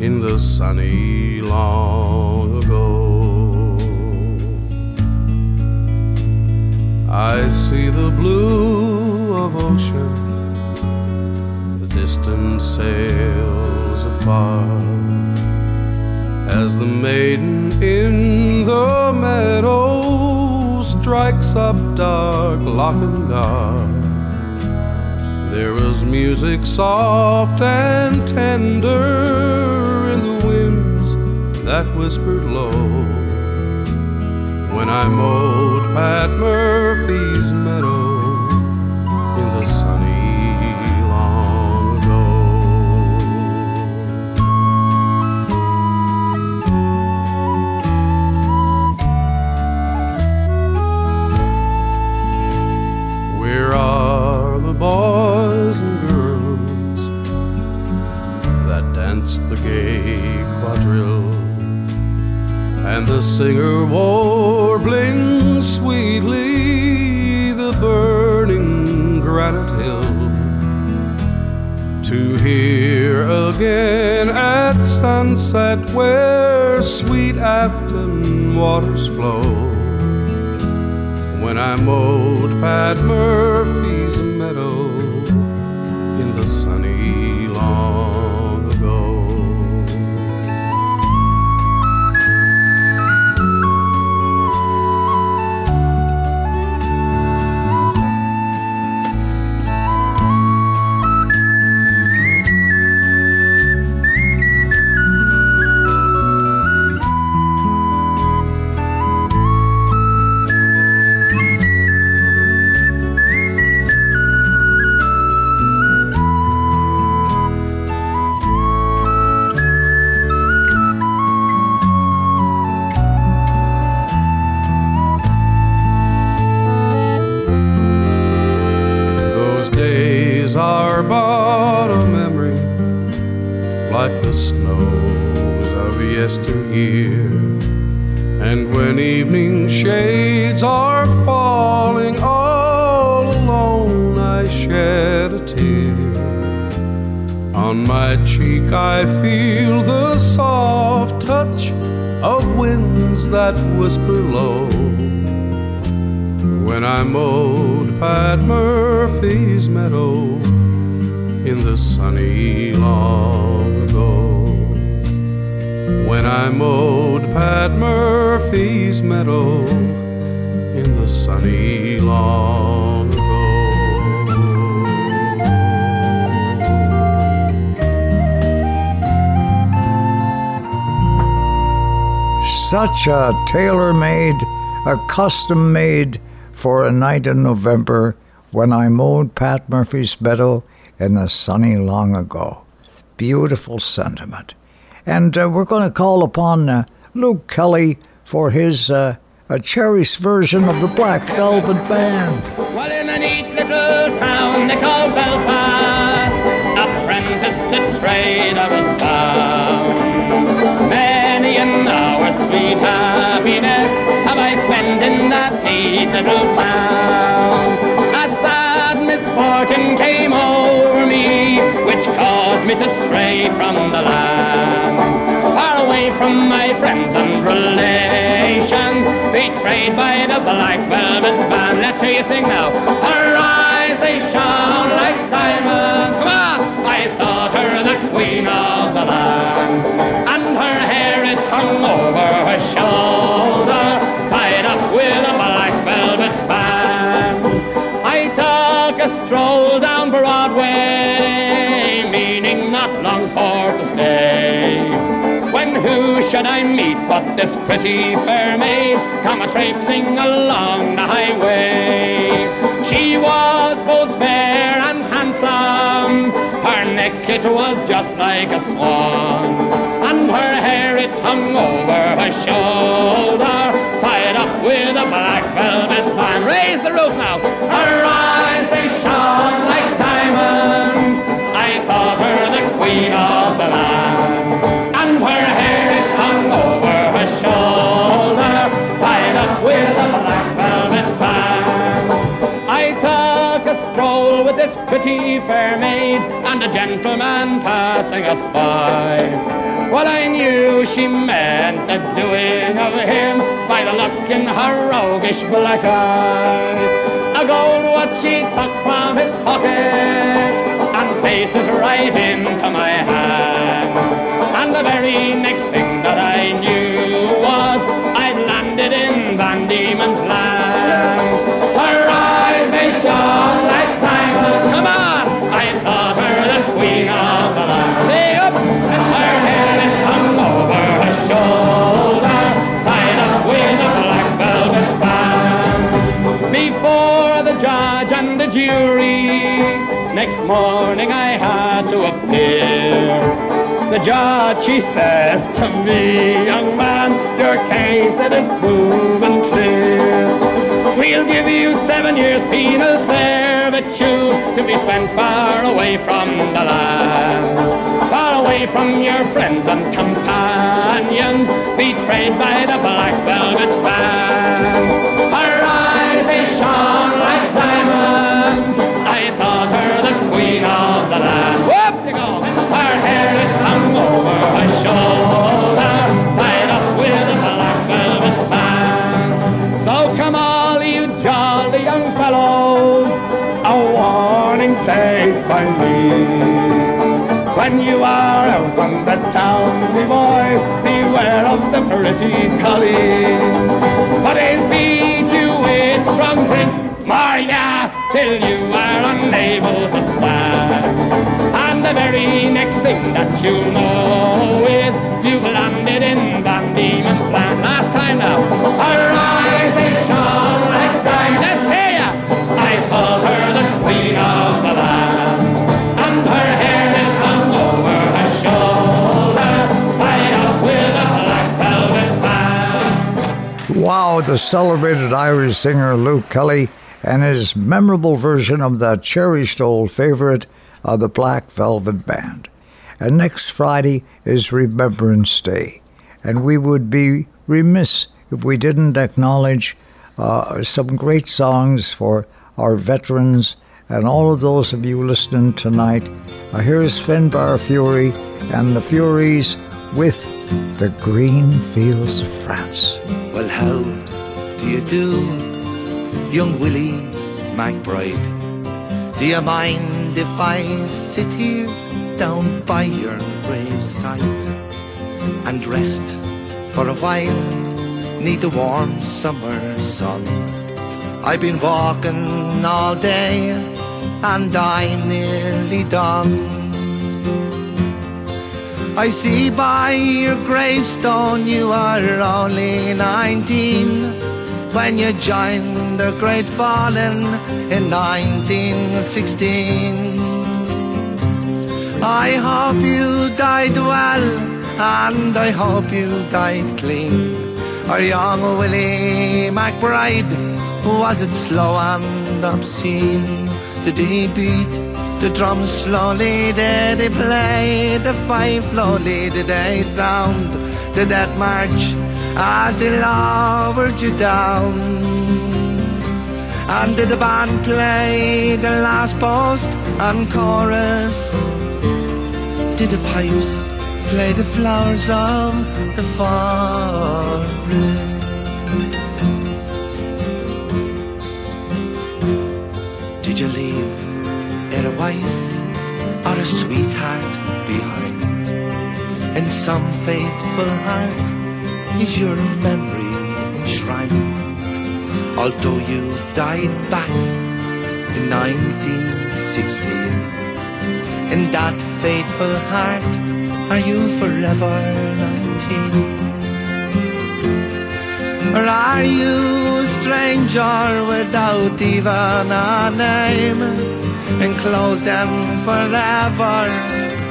in the sunny long ago. I see the blue of ocean, the distant sails afar as the maiden in the meadow strikes up dark Lochnagar. There was music soft and tender in the winds that whispered low when I mowed Pat Murphy's meadow in the sunny long ago. Where are the boys gay quadrille? And the singer warbling sweetly the burning granite hill to hear again at sunset where sweet Afton waters flow when I mowed Pat Murphy's whisper low when I mowed Pat Murphy's meadow in the sunny long ago. When I mowed Pat Murphy's meadow in the sunny long ago. Such a tailor made, a custom made for a night in November when I mowed Pat Murphy's meadow in the sunny long ago. Beautiful sentiment. And uh, we're going to call upon uh, Luke Kelly for his uh, a cherished version of the Black Velvet Band. Well, in a neat little town they call Belfast, apprentice to trade I was bound. Many an hour sweet happiness have I spent in that neat little town. A sad misfortune came over me, which caused me to stray from the land. Far away from my friends and relations, betrayed by the black velvet band. Let's hear you sing now. Her eyes, they shone like diamonds. Come on! I thought her the queen of the land over her shoulder, tied up with a black velvet band. I took a stroll down Broadway, meaning not long for to stay. When who should I meet but this pretty fair maid, come a traipsing along the highway? She was both fair and handsome, her neck it was just like a swan her hair it hung over her shoulder, tied up with a black velvet band. Raise the roof now. Her eyes they shone like diamonds. I thought her the queen of the land, and her hair it hung over her shoulder, tied up with a black velvet band. I took a stroll with this pretty fair maid a gentleman passing us by. Well, I knew she meant the doing of him by the look in her roguish black eye. A gold watch she took from his pocket and placed it right into my hand. And the very next thing that I knew was I'd landed in Van Diemen's land. Next morning I had to appear. The judge, she says to me, young man, your case it is proven clear. We'll give you seven years penal servitude to be spent far away from the land, far away from your friends and companions, betrayed by the black velvet band. Her eyes they shone like diamonds. Shoulder, tied up with a black velvet band. So come all you jolly young fellows, a warning take by me. When you are out on the town, me boys, beware of the pretty collies. For they'll feed you with strong drink, Maria, till you are unable to stand. The very next thing that you know is you've landed in Van Diemen's land. Last time now, eyes they shone like diamonds. Let's hear ya! I her the queen of the land, and her hair it hung over her shoulder, tied up with a black velvet band. Wow, the celebrated Irish singer Luke Kelly and his memorable version of that cherished old favorite of the Black Velvet Band. And next Friday is Remembrance Day, and we would be remiss if we didn't acknowledge uh, some great songs for our veterans and all of those of you listening tonight. Uh, here's Finbar Furey and the Fureys with the Green Fields of France. Well, how do you do, young Willie McBride? Do you mind if I sit here down by your graveside and rest for a while neath the warm summer sun? I've been walking all day and I'm nearly done. I see by your gravestone you are only 19 when you joined the Great Fallen in 1916. I hope you died well and I hope you died clean. Our young Willie McBride, was it slow and obscene? Did he beat the drums slowly? Did he play the fife slowly? Did they sound the death march as they lowered you down? And did the band play the last post and chorus? Did the pipes play the flowers of the forest? Did you leave a wife or a sweetheart behind? In some faithful heart is your memory enshrined. Although you died back in 1916, in that faithful heart are you forever 19? Or are you a stranger without even a name? Enclosed and forever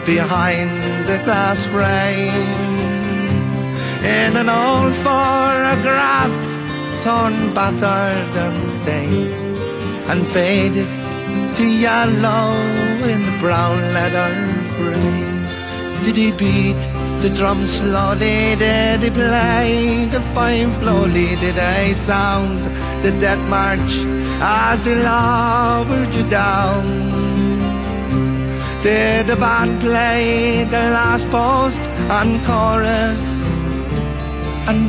behind the glass frame In an old photograph torn, battered and stained And faded to yellow in the brown leather frame. Did he beat the drum slowly did. He play the fine slowly did they sound the death march as they lowered you down? Did the band play the last post and chorus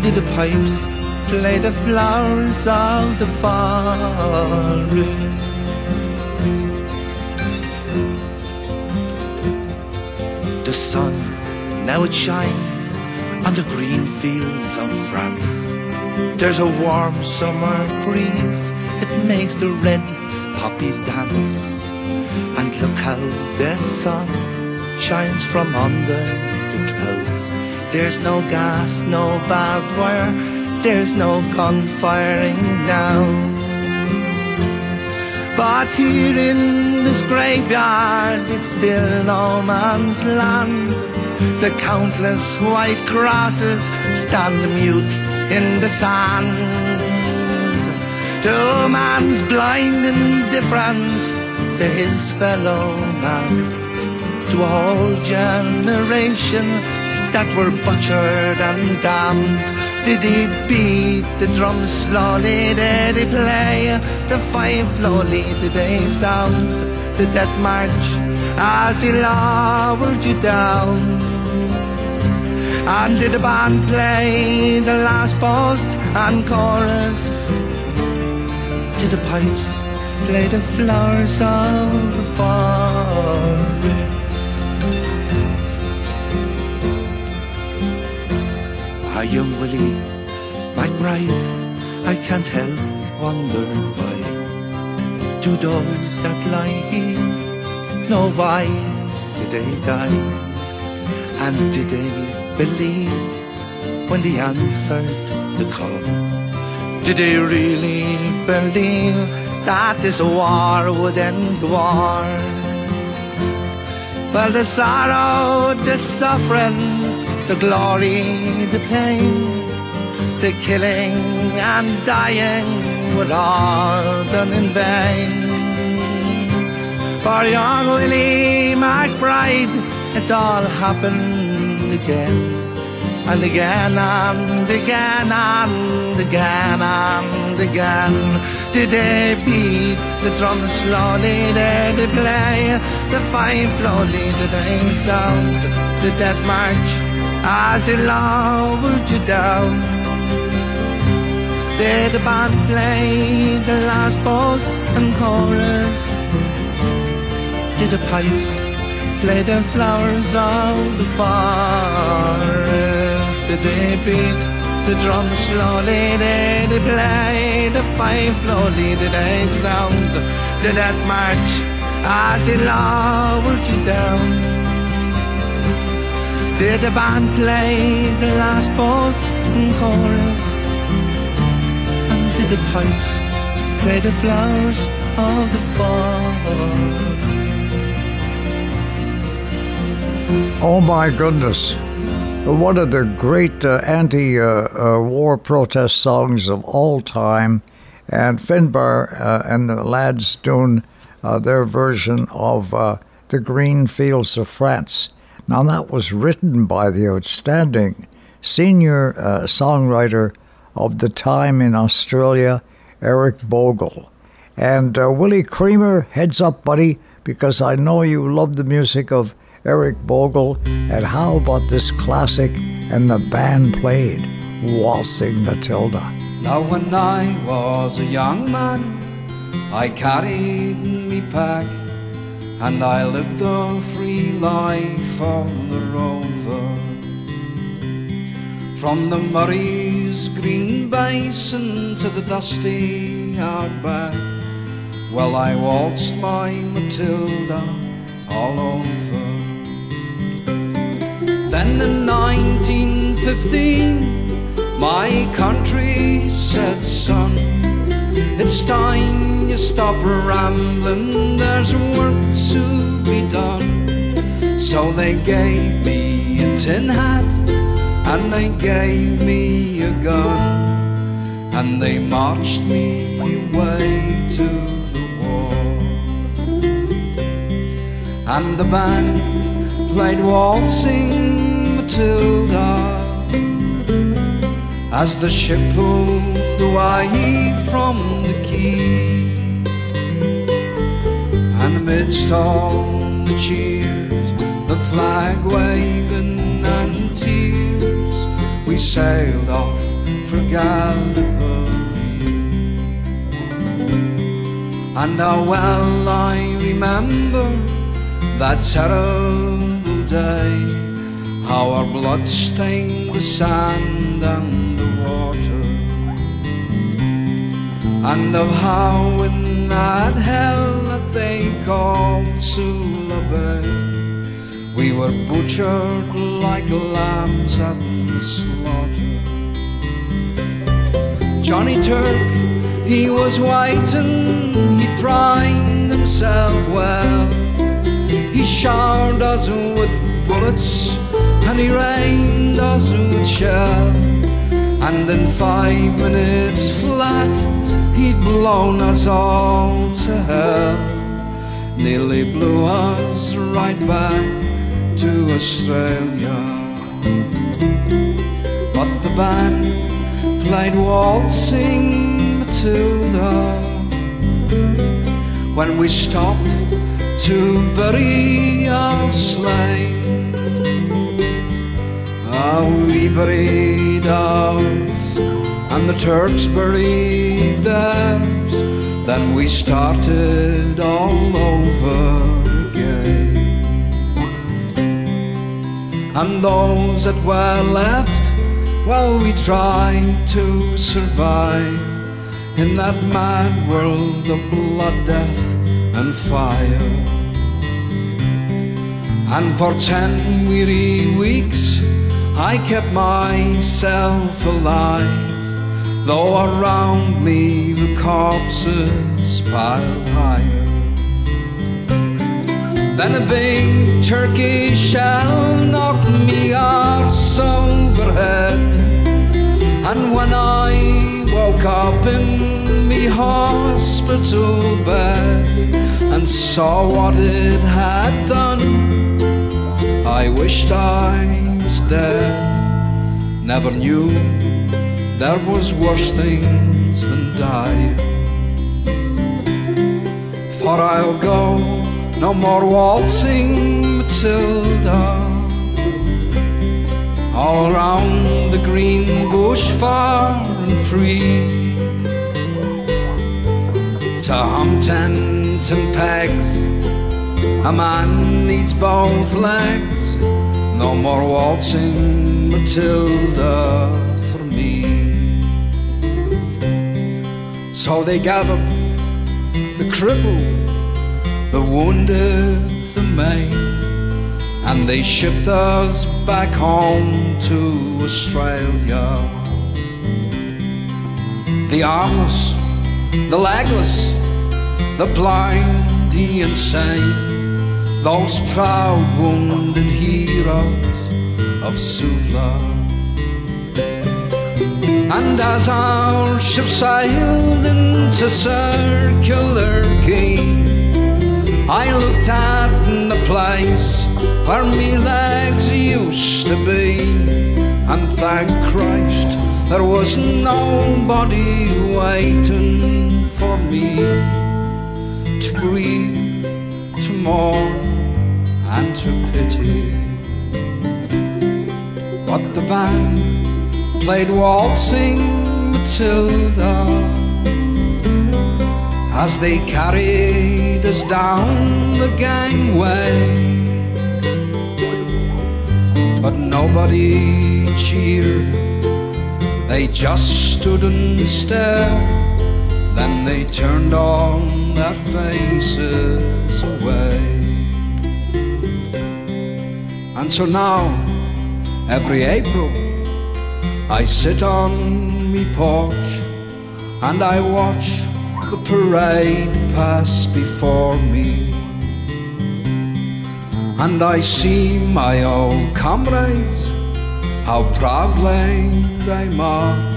did the pipes play the flowers of the forest the sun now it shines on the green fields of France. There's a warm summer breeze, it makes the red poppies dance. And look how the sun shines from under the. There's no gas, no barbed wire, there's no gun firing now. But here in this graveyard, it's still no man's land. The countless white crosses stand mute in the sand. To man's blind indifference to his fellow man, to a whole generation that were butchered and damned. Did he beat the drum slowly? Did he play the fife slowly? Did they sound the death march as they lowered you down? And did the band play the last post and chorus? Did the pipes play the flowers of the forest? Our young Willie, McBride, I can't help wonder why. Two doors that lie here, know why did they die? And did they believe when they answered the call? Did they really believe that this war would end wars? Well, the sorrow, the suffering, the glory, the pain, the killing and dying were all done in vain. For young Willie McBride, it all happened again and again and again and again and again. Did they beat the drum slowly? Did they play the fife slowly? They sound the death march lowered you down? Did the band play the last post and chorus? Did the pipes play the flowers of the forest? Did they beat the drum slowly? Did they play the fife slowly? Did they sound the death march as they lowered you down? Did the band play the last post and chorus? And did the pipes play the flowers of the fall? Oh my goodness. One of the great uh, anti uh, uh, war protest songs of all time. And Finbar uh, and the lads doing uh, their version of uh, The Green Fields of France. Now, that was written by the outstanding senior uh, songwriter of the time in Australia, Eric Bogle. And uh, Willie Creamer, heads up, buddy, because I know you love the music of Eric Bogle. And how about this classic and the band played, Waltzing Matilda? Now, when I was a young man, I carried me pack and I lived the free life on the rover. From the Murray's green basin to the dusty outback, well, I waltzed my Matilda all over. Then in 1915, my country said, son, it's time you stop rambling, there's work to be done. So they gave me a tin hat and they gave me a gun and they marched me away to the war. And the band played waltzing Matilda as the ship pulled away from the quay. And amidst all the cheers, the flag waving and tears, we sailed off for Gallipoli. And how well I remember that terrible day, how our blood stained the sand and and of how in that hell that they called Suvla Bay, we were butchered like lambs at the slaughter. Johnny Turk, he was white and he primed himself well. He showered us with bullets and he rained us with shell. And in five minutes flat, he'd blown us all to hell. Nearly blew us right back to Australia. But the band played waltzing Matilda when we stopped to bury our slain. Ah, we buried ours, and the Turks buried theirs. Then we started all over again. And those that were left, well, we tried to survive in that mad world of blood, death, and fire. And for ten weary weeks I kept myself alive, though around me the corpses piled higher. Then a big Turkish shell knocked me arse overhead, and when I woke up in me hospital bed and saw what it had done, I wished I was dead. Never knew there was worse things than dying. For I'll go no more waltzing Matilda. All round the green bush far and free. To hum tent and pegs. A man needs both legs. No more waltzing Matilda so they gathered the crippled the wounded the maimed and they shipped us back home to Australia. The armless, the legless, the blind, the insane, those proud wounded heroes of Suvla. And as our ship sailed into Circular Quay, I looked at the place where me legs used to be, and thank Christ there was nobody waiting for me to grieve, to mourn, and to pity. But the band played waltzing Matilda as they carried us down the gangway. But nobody cheered, they just stood and stared. Then they turned on their faces away. And so now Every April, I sit on me porch and I watch the parade pass before me. And I see my old comrades, how proudly they march,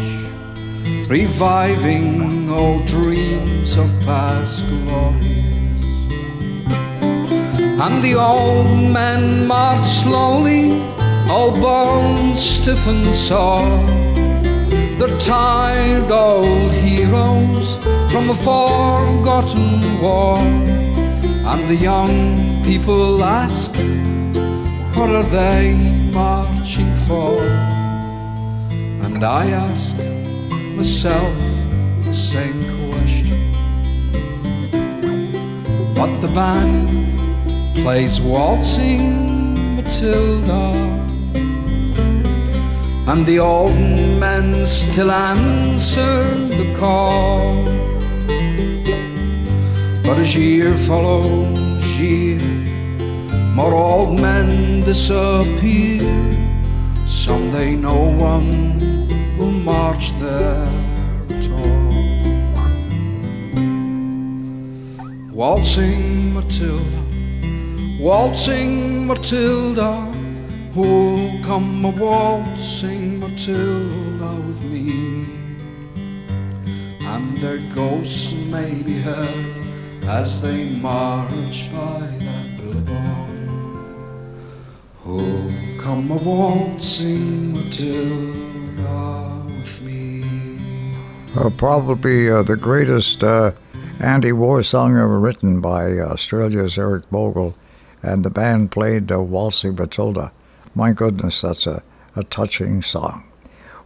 reviving old dreams of past glories. And the old men march slowly, all bones stiff and sore. The tired old heroes from a forgotten war. And the young people ask, what are they marching for? And I ask myself the same question. But the band plays waltzing Matilda. And the old men still answer the call. But as year follows year, more old men disappear. Someday no one will march there at all. Waltzing Matilda, waltzing Matilda, who'll come a waltzing Matilda with me? And their ghosts may be heard as they march by that billabong. Who'll come a waltzing Matilda with me? Uh, probably uh, the greatest uh, anti-war song ever written by Australia's Eric Bogle, and the band played uh, Waltzing Matilda. My goodness, that's a, a touching song.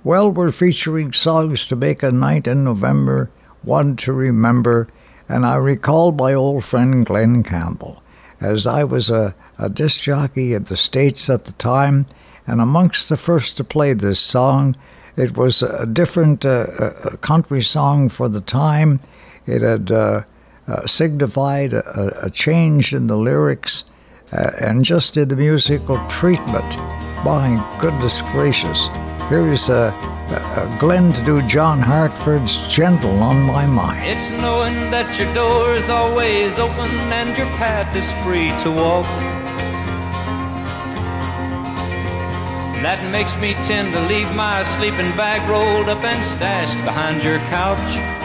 Well, we're featuring songs to make a night in November, one to remember, and I recall my old friend Glen Campbell, as I was a, a disc jockey in the States at the time, and amongst the first to play this song, it was a different uh, a country song for the time. It had uh, uh, signified a, a, change in the lyrics uh, and just did the musical treatment. My goodness gracious. Here's uh, uh, Glen to do John Hartford's Gentle on My Mind. It's knowing that your door is always open and your path is free to walk. That makes me tend to leave my sleeping bag rolled up and stashed behind your couch.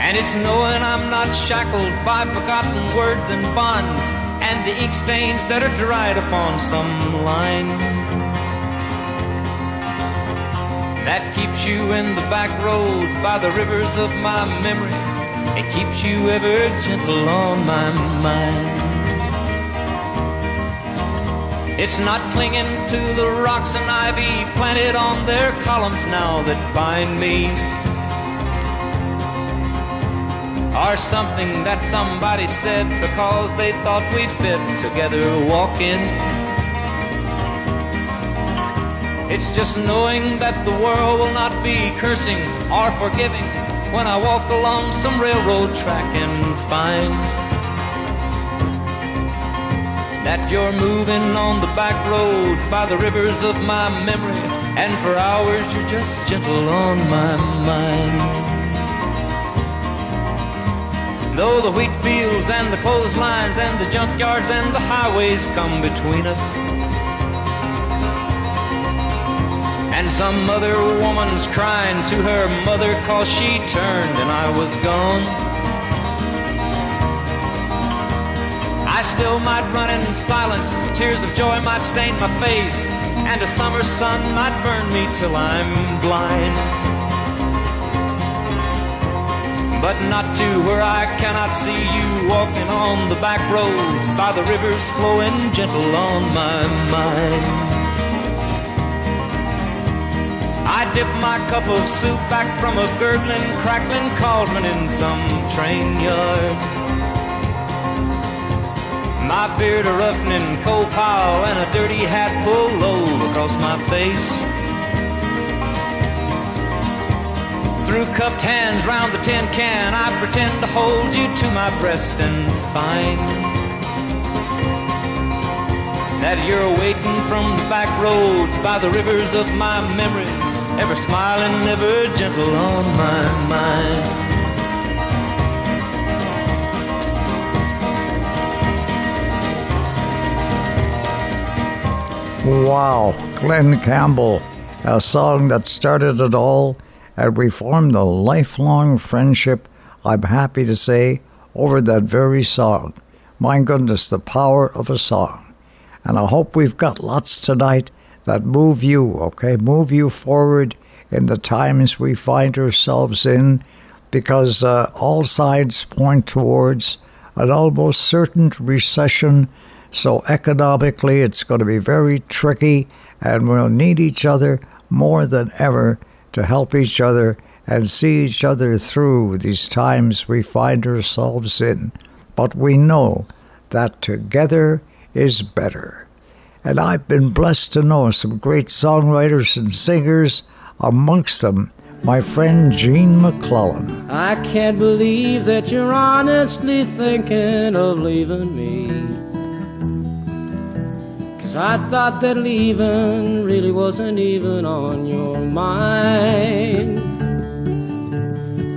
And it's knowing I'm not shackled by forgotten words and bonds and the ink stains that are dried upon some line. That keeps you in the back roads by the rivers of my memory. It keeps you ever gentle on my mind. It's not clinging to the rocks and ivy planted on their columns now that bind me or something that somebody said because they thought we fit together walking. It's just knowing that the world will not be cursing or forgiving when I walk along some railroad track and find that you're moving on the back roads by the rivers of my memory, and for hours you're just gentle on my mind. Though the wheat fields and the clotheslines and the junkyards and the highways come between us. And some other woman's crying to her mother cause she turned and I was gone. I still might run in silence, tears of joy might stain my face, and a summer sun might burn me till I'm blind but not to where I cannot see you walking on the back roads by the rivers flowing gentle on my mind. I dip my cup of soup back from a gurgling, crackling cauldron in some train yard. My beard a roughening coal pile and a dirty hat pulled low across my face. Through cupped hands round the tin can, I pretend to hold you to my breast and find that you're waiting from the back roads by the rivers of my memories, ever smiling, ever gentle on my mind. Wow, Glen Campbell, a song that started it all, and we formed a lifelong friendship, I'm happy to say, over that very song. My goodness, the power of a song. And I hope we've got lots tonight that move you, okay? Move you forward in the times we find ourselves in, because uh, all sides point towards an almost certain recession. So, economically, it's going to be very tricky, and we'll need each other more than ever to help each other and see each other through these times we find ourselves in. But we know that together is better. And I've been blessed to know some great songwriters and singers, amongst them my friend Gene MacLellan. I can't believe that you're honestly thinking of leaving me. Cause I thought that leaving really wasn't even on your mind.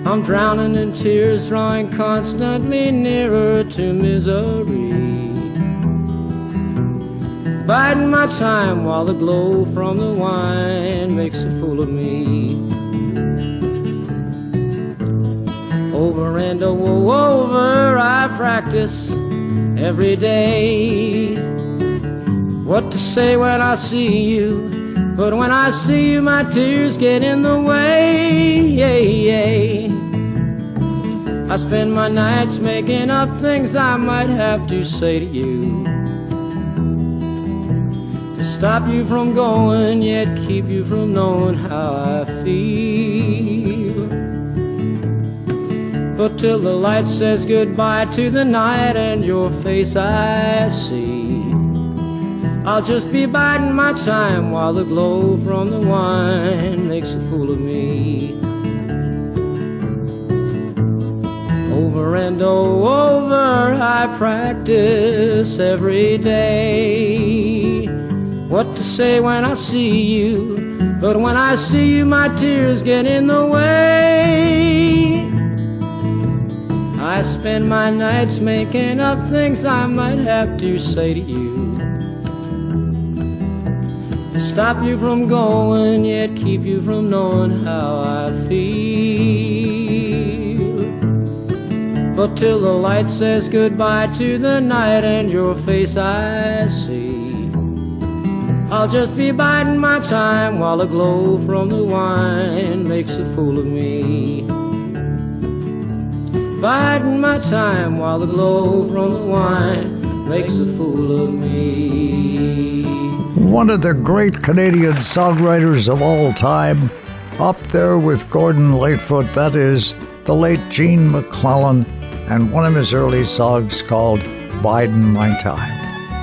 I'm drowning in tears, drawing constantly nearer to misery. Biding my time while the glow from the wine makes a fool of me. Over and over, I practice every day. What to say when I see you, but when I see you, my tears get in the way. I spend my nights making up things I might have to say to you. To stop you from going, yet keep you from knowing how I feel. But till the light says goodbye to the night and your face I see. I'll just be biding my time while the glow from the wine makes a fool of me. Over and over, I practice every day. What to say when I see you, but when I see you, my tears get in the way. I spend my nights making up things I might have to say to you. To stop you from going, yet keep you from knowing how I feel. But till the light says goodbye to the night and your face I see, I'll just be biding my time while the glow from the wine makes a fool of me. Biding my time while the glow from the wine makes a fool of me. One of the great Canadian songwriters of all time, up there with Gordon Lightfoot, that is the late Gene MacLellan, and one of his early songs called Biding My Time.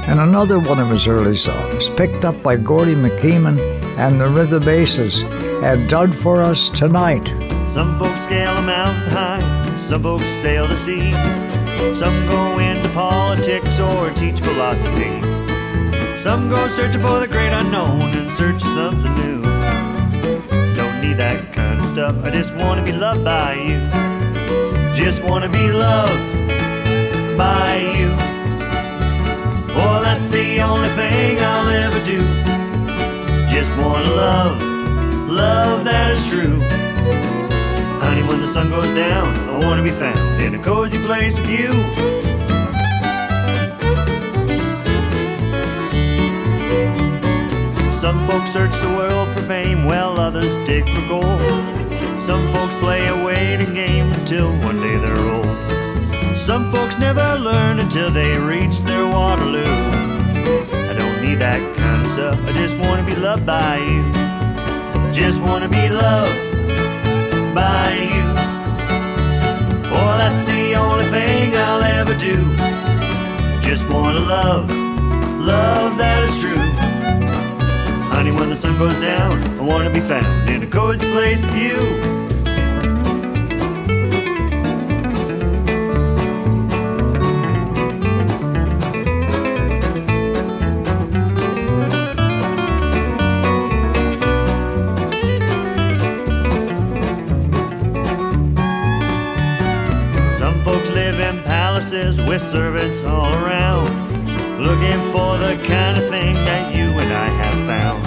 And another one of his early songs, picked up by Gordie MacKeeman and the Rhythm Aces, and done for us tonight. Some folks scale a mountain high, some folks sail the sea. Some go into politics or teach philosophy. Some go searching for the great unknown in search of something new. Don't need that kind of stuff, I just wanna be loved by you. Just wanna be loved by you. For that's the only thing I'll ever do. Just wanna love, love that is true. Honey, when the sun goes down, I wanna be found in a cozy place with you. Some folks search the world for fame, while others dig for gold. Some folks play a waiting game until one day they're old. Some folks never learn until they reach their Waterloo. I don't need that kind of stuff, I just wanna be loved by you. Just wanna be loved by you. For that's the only thing I'll ever do. Just wanna love, love that is true. Honey, when the sun goes down, I want to be found in a cozy place with you. Some folks live in palaces with servants all around, looking for the kind of thing that you and I have found.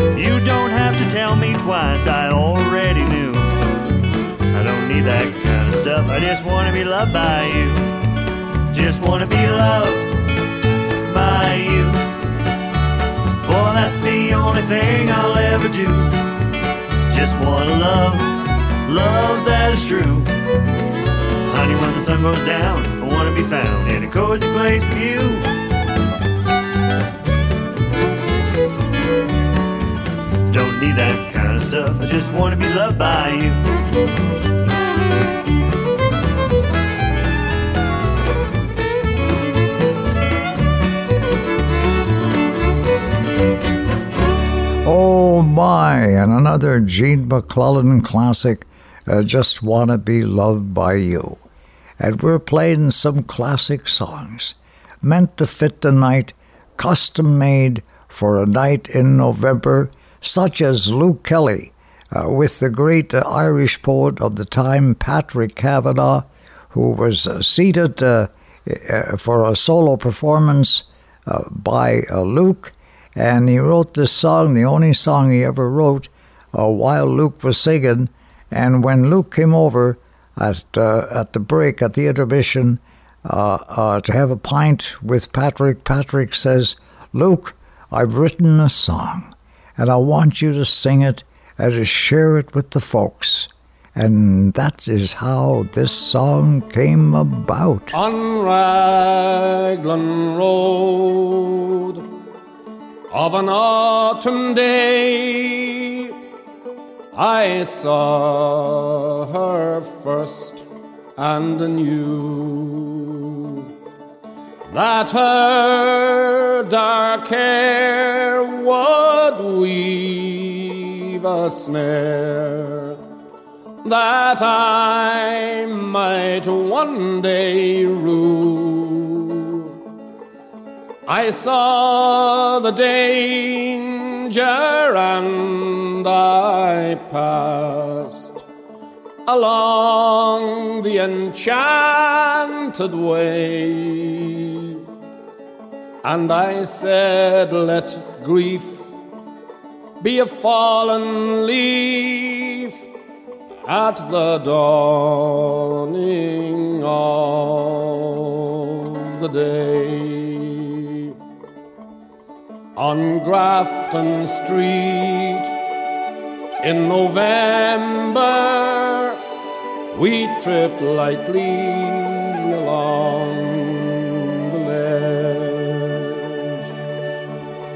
You don't have to tell me twice, I already knew. I don't need that kind of stuff, I just want to be loved by you. Just want to be loved by you. For that's the only thing I'll ever do. Just want to love, love that is true. Honey, when the sun goes down, I want to be found in a cozy place with you. That kind of stuff, I just want to be loved by you. Oh my, and another Gene MacLellan classic, uh, Just Wanna Be Loved by You. And we're playing some classic songs, meant to fit the night, custom made for a night in November, such as Luke Kelly, uh, with the great uh, Irish poet of the time, Patrick Kavanagh, who was uh, seated uh, uh, for a solo performance by Luke and he wrote this song, the only song he ever wrote, while Luke was singing. And when Luke came over at at the break, at the intermission, to have a pint with Patrick, Patrick says, "Luke, I've written a song, and I want you to sing it and to share it with the folks." And that is how this song came about. On Raglan Road of an autumn day, I saw her first and knew that her dark hair would weave a snare that I might one day rule. I saw the danger and I passed along the enchanted way. And I said, Let grief be a fallen leaf at the dawning of the day. On Grafton Street in November, we tripped lightly along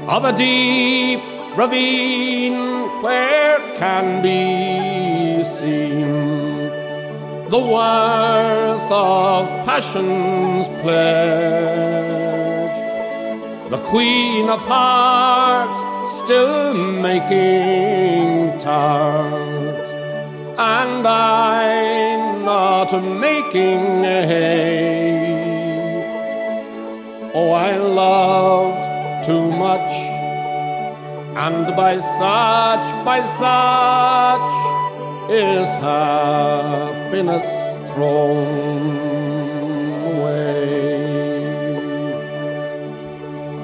of a deep ravine where can be seen the worth of passion's pledge. The Queen of Hearts still making tarts, and I not making hay. Oh, I loved too much, and by such, by such is happiness thrown away.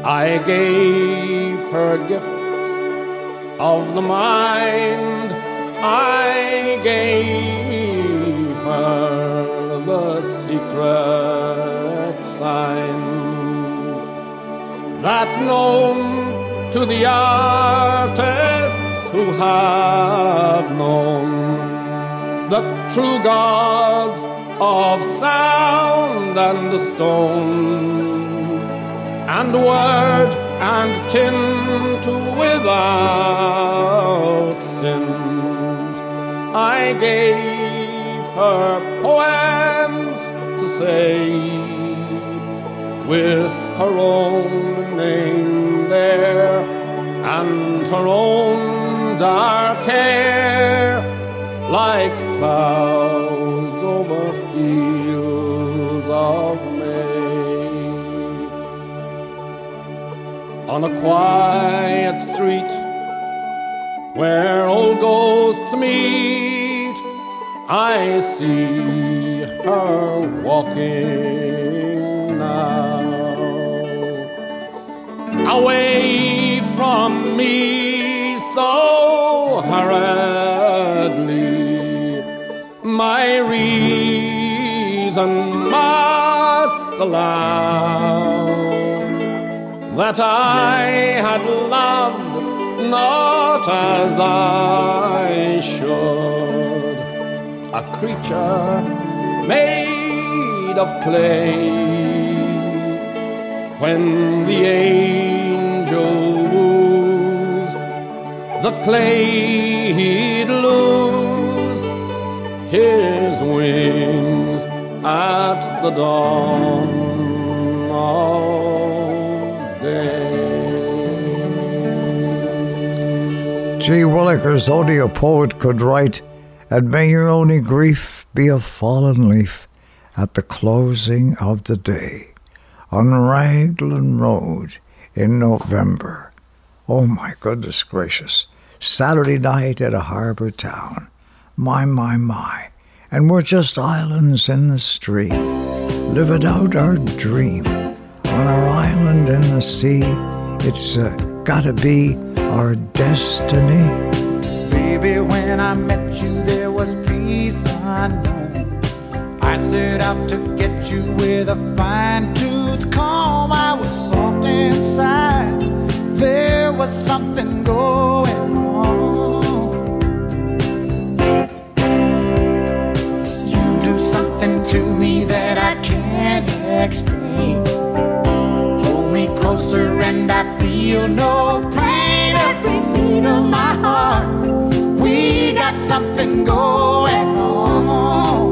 I gave her gifts of the mind. I gave her the secret sign that's known to the artists who have known the true gods of sound and the stone and word and tint without stint. I gave her poems to say with her own name there and her own dark hair like clouds over fields of May. on a quiet street where old ghosts meet. I see her walking away from me so hurriedly. My reason must allow that I had loved not as I should, a creature made of clay. When the angel woos, the clay he'd lose his wings at the dawn of day. G. Willikers, only a poet could write, and may your only grief be a fallen leaf at the closing of the day on Raglan Road in November. Oh my goodness gracious. Saturday night at a harbor town. My, my, my. And we're just islands in the stream, living out our dream. On our island in the sea, it's uh, gotta be our destiny. Baby, when I met you, there was peace unknown. I set out to get you with a fine tooth comb. I was soft inside. There was something going on. You do something to me that I can't explain. Hold me closer and I feel no pain. Every beat of my heart, we got something going on.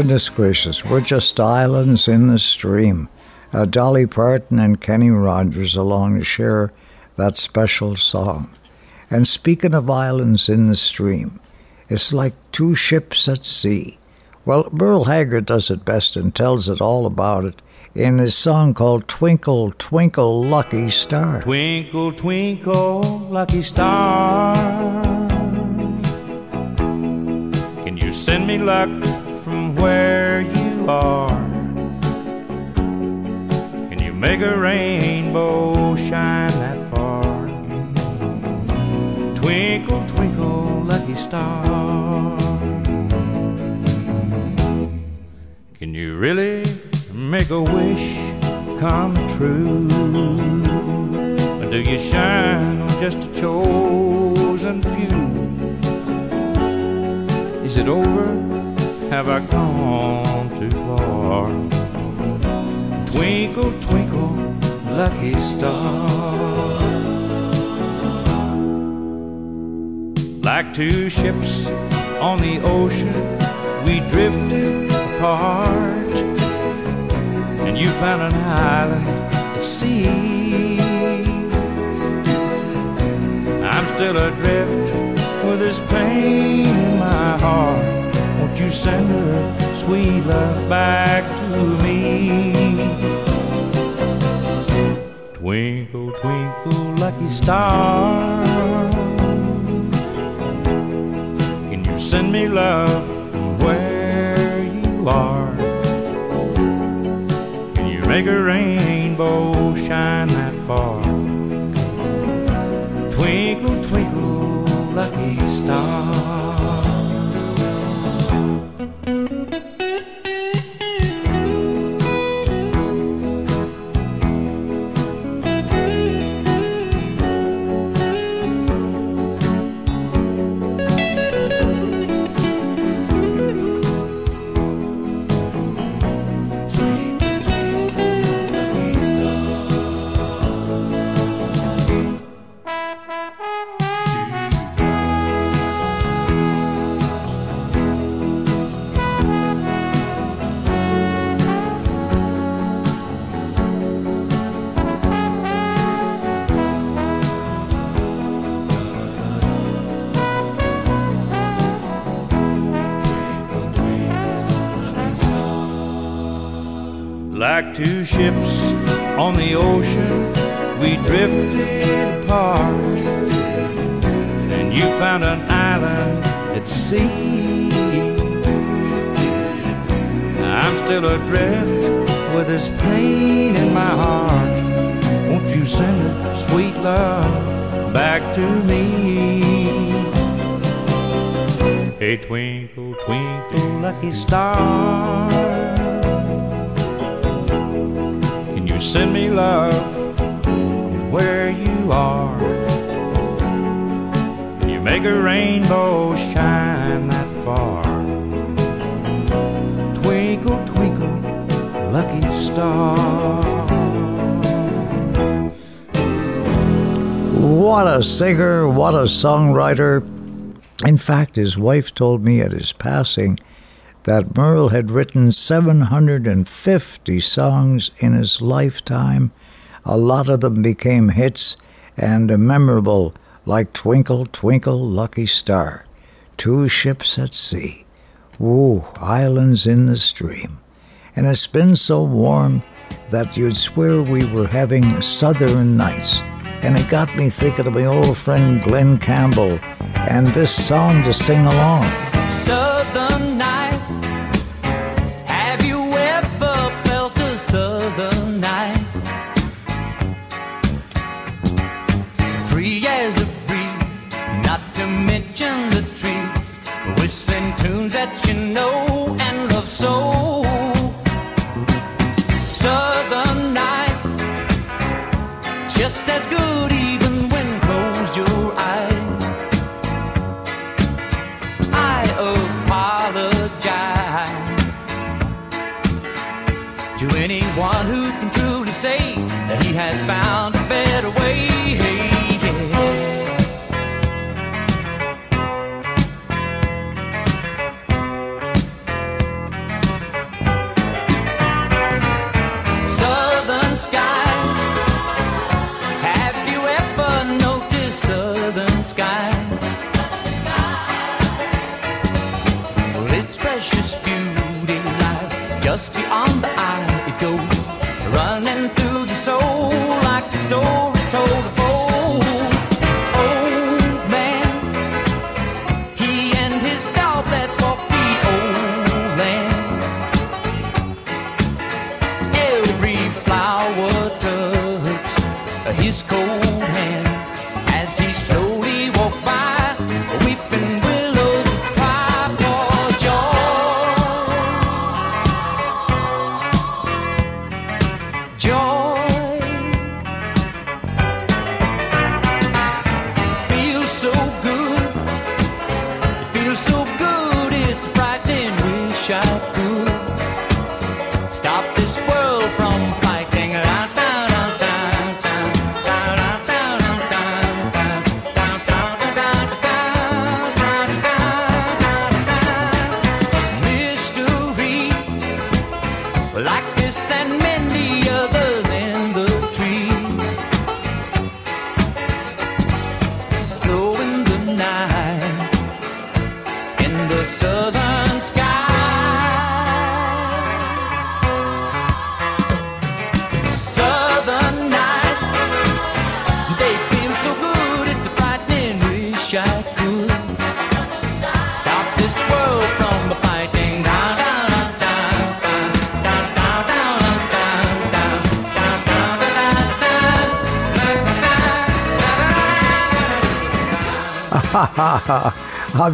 Goodness gracious, we're just islands in the stream. Uh, Dolly Parton and Kenny Rogers along to share that special song. And speaking of islands in the stream, it's like two ships at sea. Well, Merle Haggard does it best and tells it all about it in his song called Twinkle, Twinkle, Lucky Star. Twinkle, twinkle, lucky star. Can you send me luck where you are? Can you make a rainbow shine that far? Twinkle, twinkle, lucky star. Can you really make a wish come true? Or do you shine on just a chosen few? Is it over? Have I gone too far? Twinkle, twinkle, lucky star. Like two ships on the ocean, we drifted apart. And you found an island at sea. I'm still adrift with this pain in my heart. Won't you send her sweet love back to me? Twinkle, twinkle, lucky star. Can you send me love from where you are? Can you make a rainbow shine that far? Twinkle, twinkle, lucky star. Two ships on the ocean, we drifted apart. And you found an island at sea. I'm still adrift with this pain in my heart. Won't you send a sweet love back to me? Hey, twinkle, twinkle, lucky star. You send me love where you are? Can you make a rainbow shine that far? Twinkle, twinkle, lucky star. What a singer, what a songwriter. In fact, his wife told me at his passing that Merle had written 750 songs in his lifetime. A lot of them became hits and memorable, like Twinkle, Twinkle, Lucky Star, Two Ships at Sea, Woo, Islands in the Stream. And it's been so warm that you'd swear we were having southern nights. And it got me thinking of my old friend Glen Campbell and this song to sing along. Southern just as good its precious beauty lies just beyond the eye.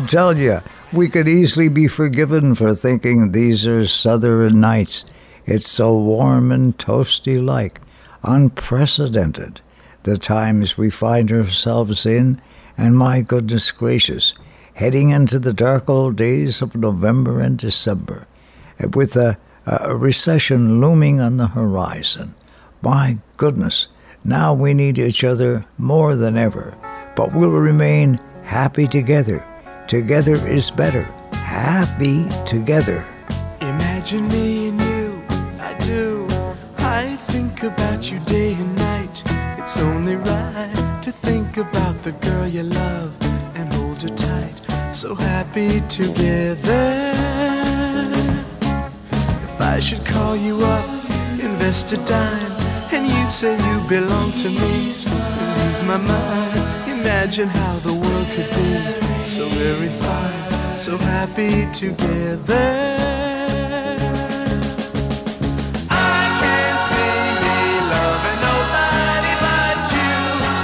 I'm telling you, we could easily be forgiven for thinking these are southern nights. It's so warm and toasty like, unprecedented, the times we find ourselves in, and my goodness gracious, heading into the dark old days of November and December, with a, a recession looming on the horizon. My goodness, now we need each other more than ever, but we'll remain happy together. Together is better. Happy together. Imagine me and you, I do. I think about you day and night. It's only right to think about the girl you love and hold her tight. So happy together. If I should call you up, invest a dime, and you say you belong to me, ease my mind. Imagine how the world could be so very fine, so happy together. I can't see me loving nobody but you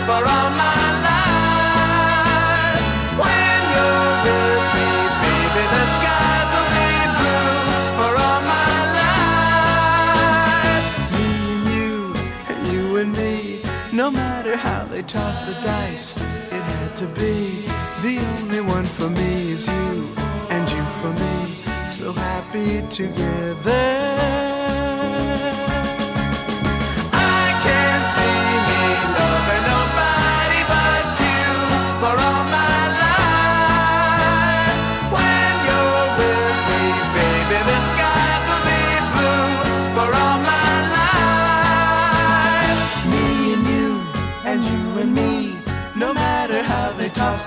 for all my life. When you're with me, baby, the skies will be blue for all my life. Me and you, and you and me, no matter how they toss the dice, to be. The only one for me is you, and you for me, so happy together. I can't see me loving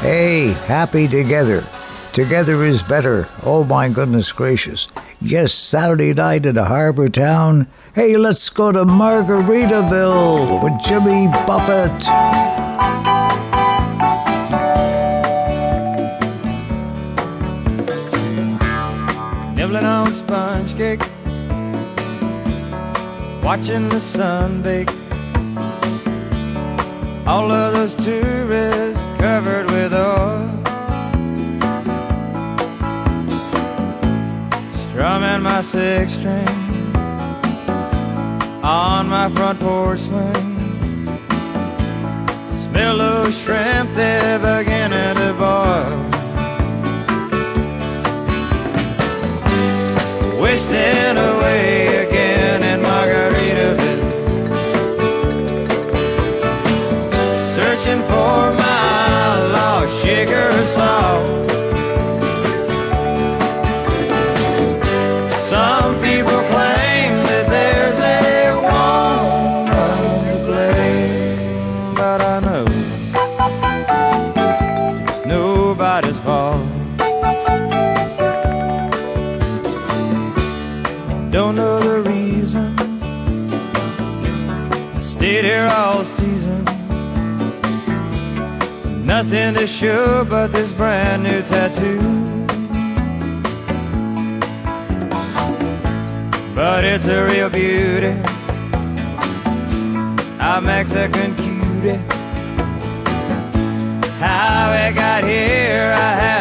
Hey, happy together. Together is better. Oh my goodness gracious. Yes, Saturday night in a harbor town. Hey, let's go to Margaritaville with Jimmy Buffett. nibbling on sponge cake, watching the sun bake. All of those tourists covered with oil, strumming my six string on my front porch swing. Smell those shrimp, they're beginning to boil. wasting away Nothing to show but this brand new tattoo. But it's a real beauty. A Mexican cutie. How it got here, I haven't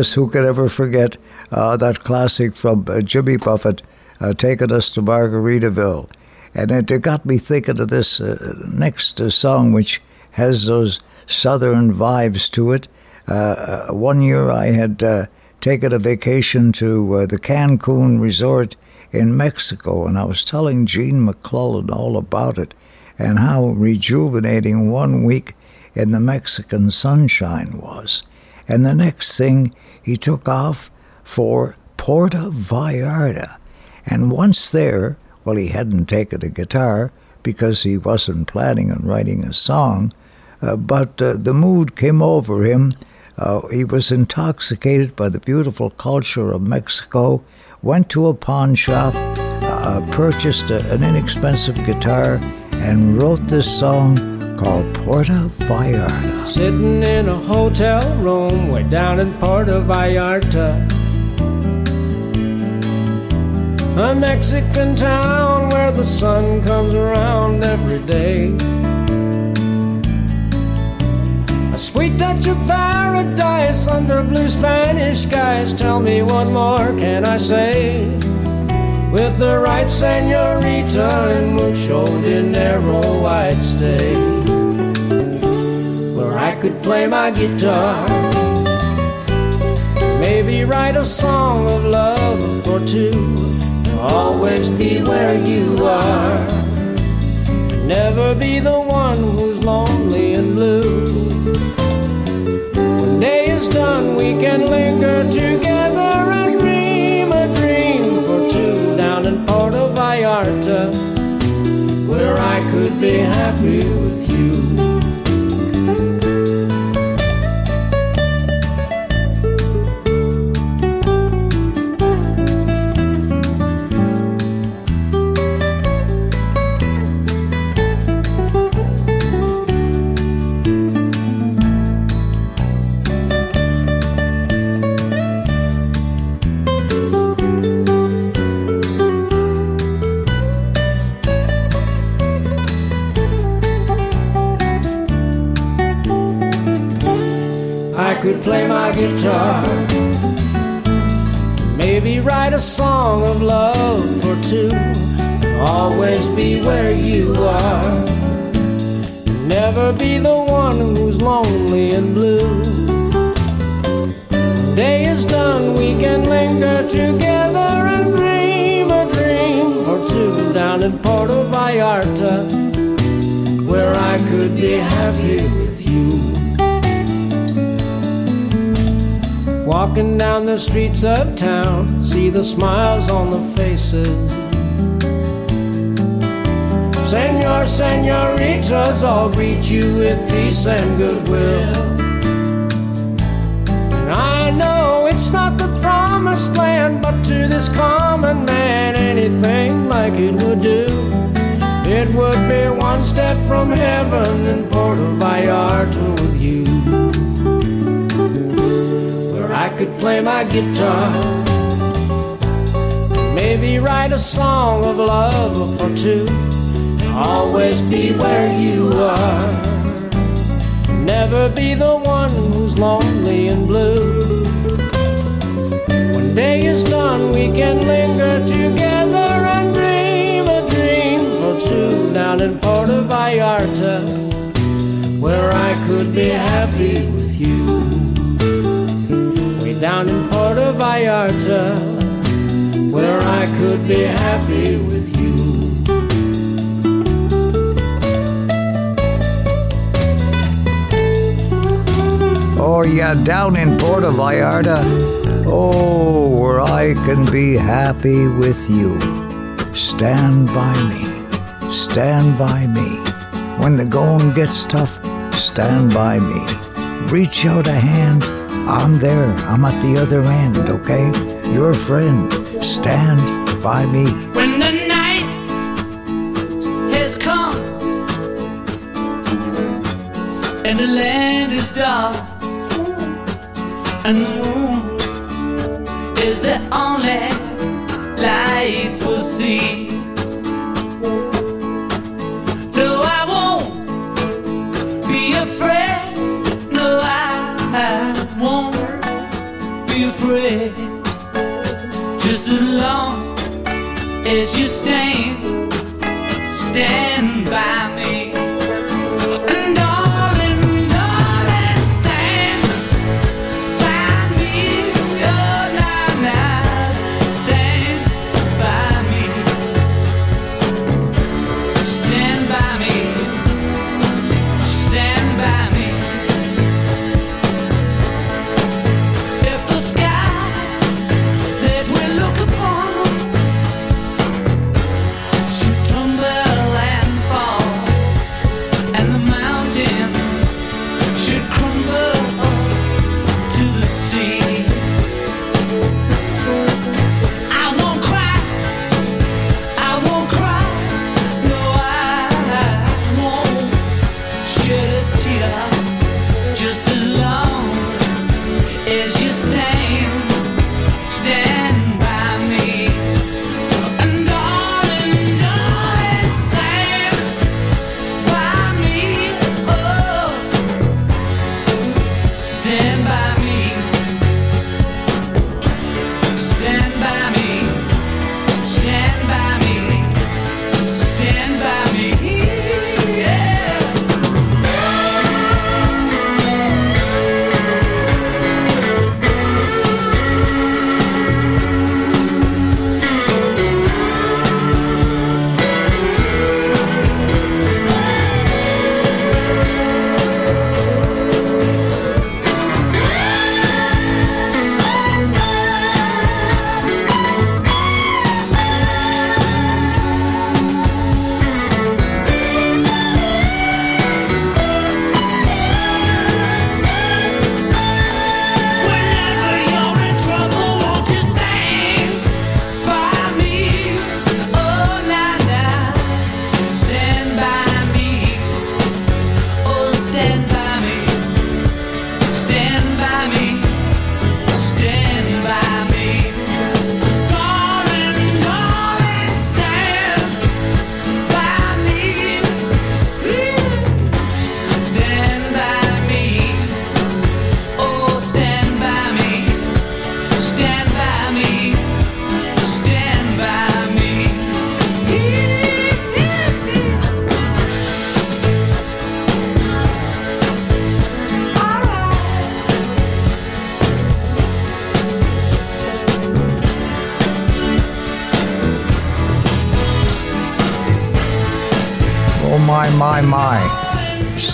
yes, who could ever forget uh, that classic from uh, Jimmy Buffett, uh, taking us to Margaritaville. And it, it got me thinking of this uh, next uh, song, which has those southern vibes to it. Uh, one year I had taken a vacation to the Cancun resort in Mexico, and I was telling Gene MacLellan all about it and how rejuvenating one week in the Mexican sunshine was. And the next thing, he took off for Puerto Vallarta. And once there, well, he hadn't taken a guitar because he wasn't planning on writing a song, uh, but uh, the mood came over him. Uh, he was intoxicated by the beautiful culture of Mexico, went to a pawn shop, uh, purchased a, an inexpensive guitar and wrote this song called Puerto Vallarta. Sitting in a hotel room way down in Puerto Vallarta. A Mexican town where the sun comes around every day. A sweet touch of paradise under blue Spanish skies. Tell me what more can I say? With the right senorita and mucho dinero, I'd stay where I could play my guitar. Maybe write a song of love for two. Always be where you are. Never be the one who's lonely and blue. When day is done, we can linger together Be happy could play my guitar. Maybe write a song of love for two. Always be where you are. Never be the one who's lonely and blue. Day is done, we can linger together and dream a dream for two down in Puerto Vallarta, where I could be happy Walking down the streets of town, see the smiles on the faces. Senor, senoritas all greet you with peace and goodwill. And I know it's not the promised land, but to this common man, anything like it would do. It would be one step from heaven in Puerto Vallarta with you I could play my guitar. Maybe write a song of love for two. Always be where you are. Never be the one who's lonely and blue. When day is done, we can linger together and dream a dream for two down in Puerto Vallarta, where I could be happy with you down in Puerto Vallarta, where I could be happy with you. Oh, yeah, down in Puerto Vallarta. Oh, where I can be happy with you. Stand by me. Stand by me. When the going gets tough, stand by me. Reach out a hand. I'm there. I'm at the other end, okay? Your friend. Stand by me. When the night has come and the land is dark and the moon is the only light we'll see.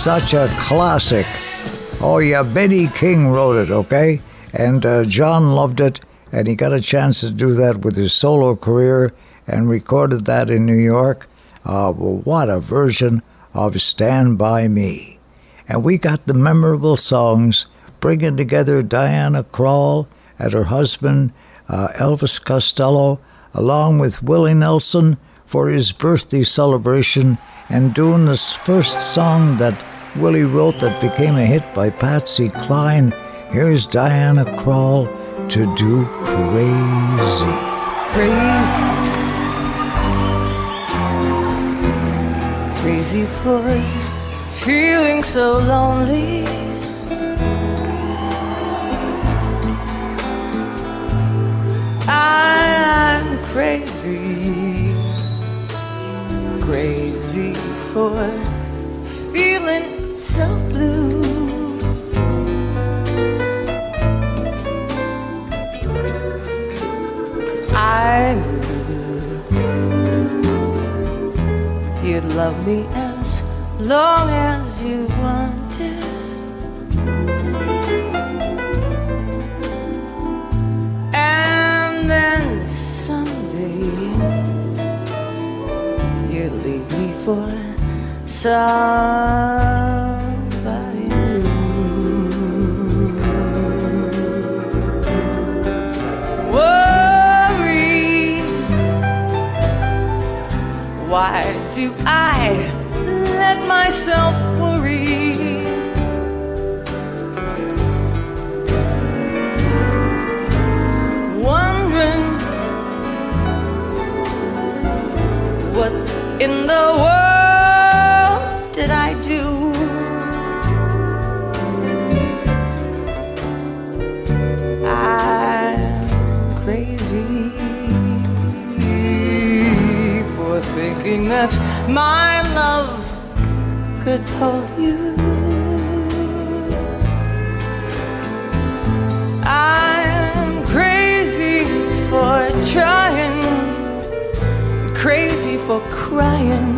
Such a classic. Oh, yeah, Betty King wrote it, okay? And uh, John loved it, and he got a chance to do that with his solo career and recorded that in New York. Uh, well, what a version of Stand By Me. And we got the memorable songs bringing together Diana Krall and her husband, uh, Elvis Costello, along with Willie Nelson for his birthday celebration and doing this first song that Willie wrote that became a hit by Patsy Cline. Here's Diana Krall to do Crazy. Crazy. Crazy for feeling so lonely. I'm crazy, crazy for feeling so blue. I knew you'd love me as long as you wanted. And then someday you leave me for somebody Why do I let myself worry? Wondering what in the world thinking that my love could hold you. I'm crazy for trying, crazy for crying,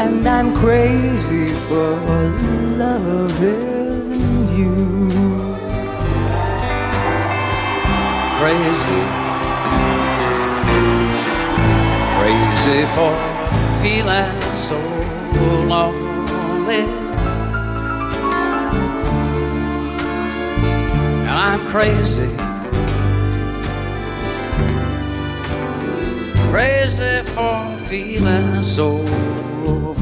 and I'm crazy for loving you. Crazy. Crazy for feeling so lonely. And I'm crazy. Crazy for feeling so blue.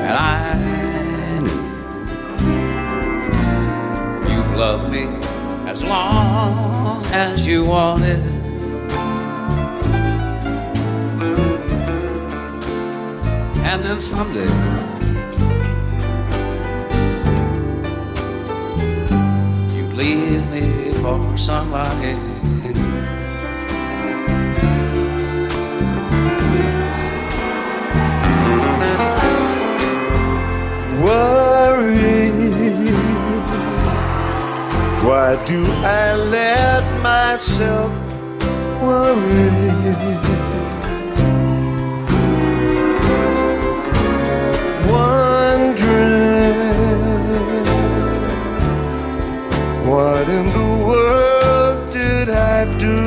And I knew you loved me long as you wanted. And then someday you leave me for somebody new. Why do I let myself worry? Wondering what in the world did I do?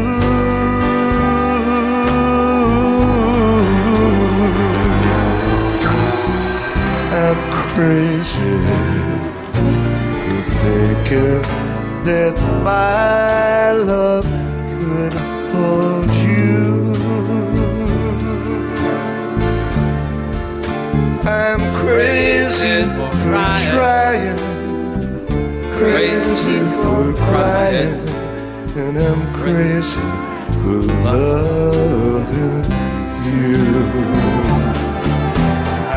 I'm crazy for thinking that my love could hold you. I'm crazy for trying, crazy for crying, and I'm crazy for loving you.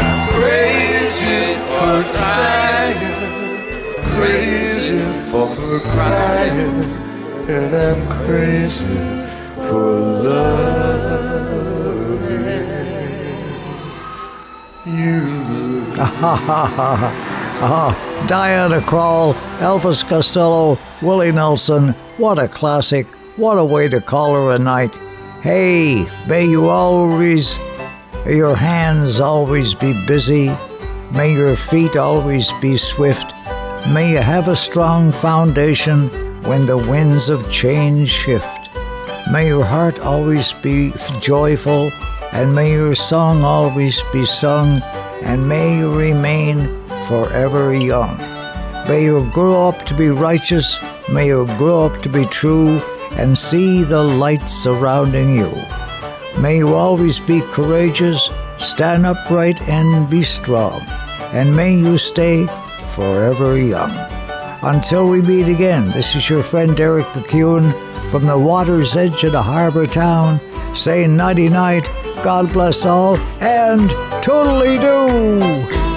I'm crazy for trying, crazy for crying, and I'm crazy for loving you. *laughs* Ah, Diana Krall, Elvis Costello, Willie Nelson. What a classic. What a way to call her a night. Hey, may you always, your hands always be busy. May your feet always be swift. May you have a strong foundation when the winds of change shift. May your heart always be joyful, and may your song always be sung, and may you remain forever young. May you grow up to be righteous, may you grow up to be true, and see the light surrounding you. May you always be courageous, stand upright, and be strong, and may you stay forever young. Until we meet again, this is your friend Eric MacEwen from the water's edge of the harbor town, saying nighty night, God bless all, and totally do.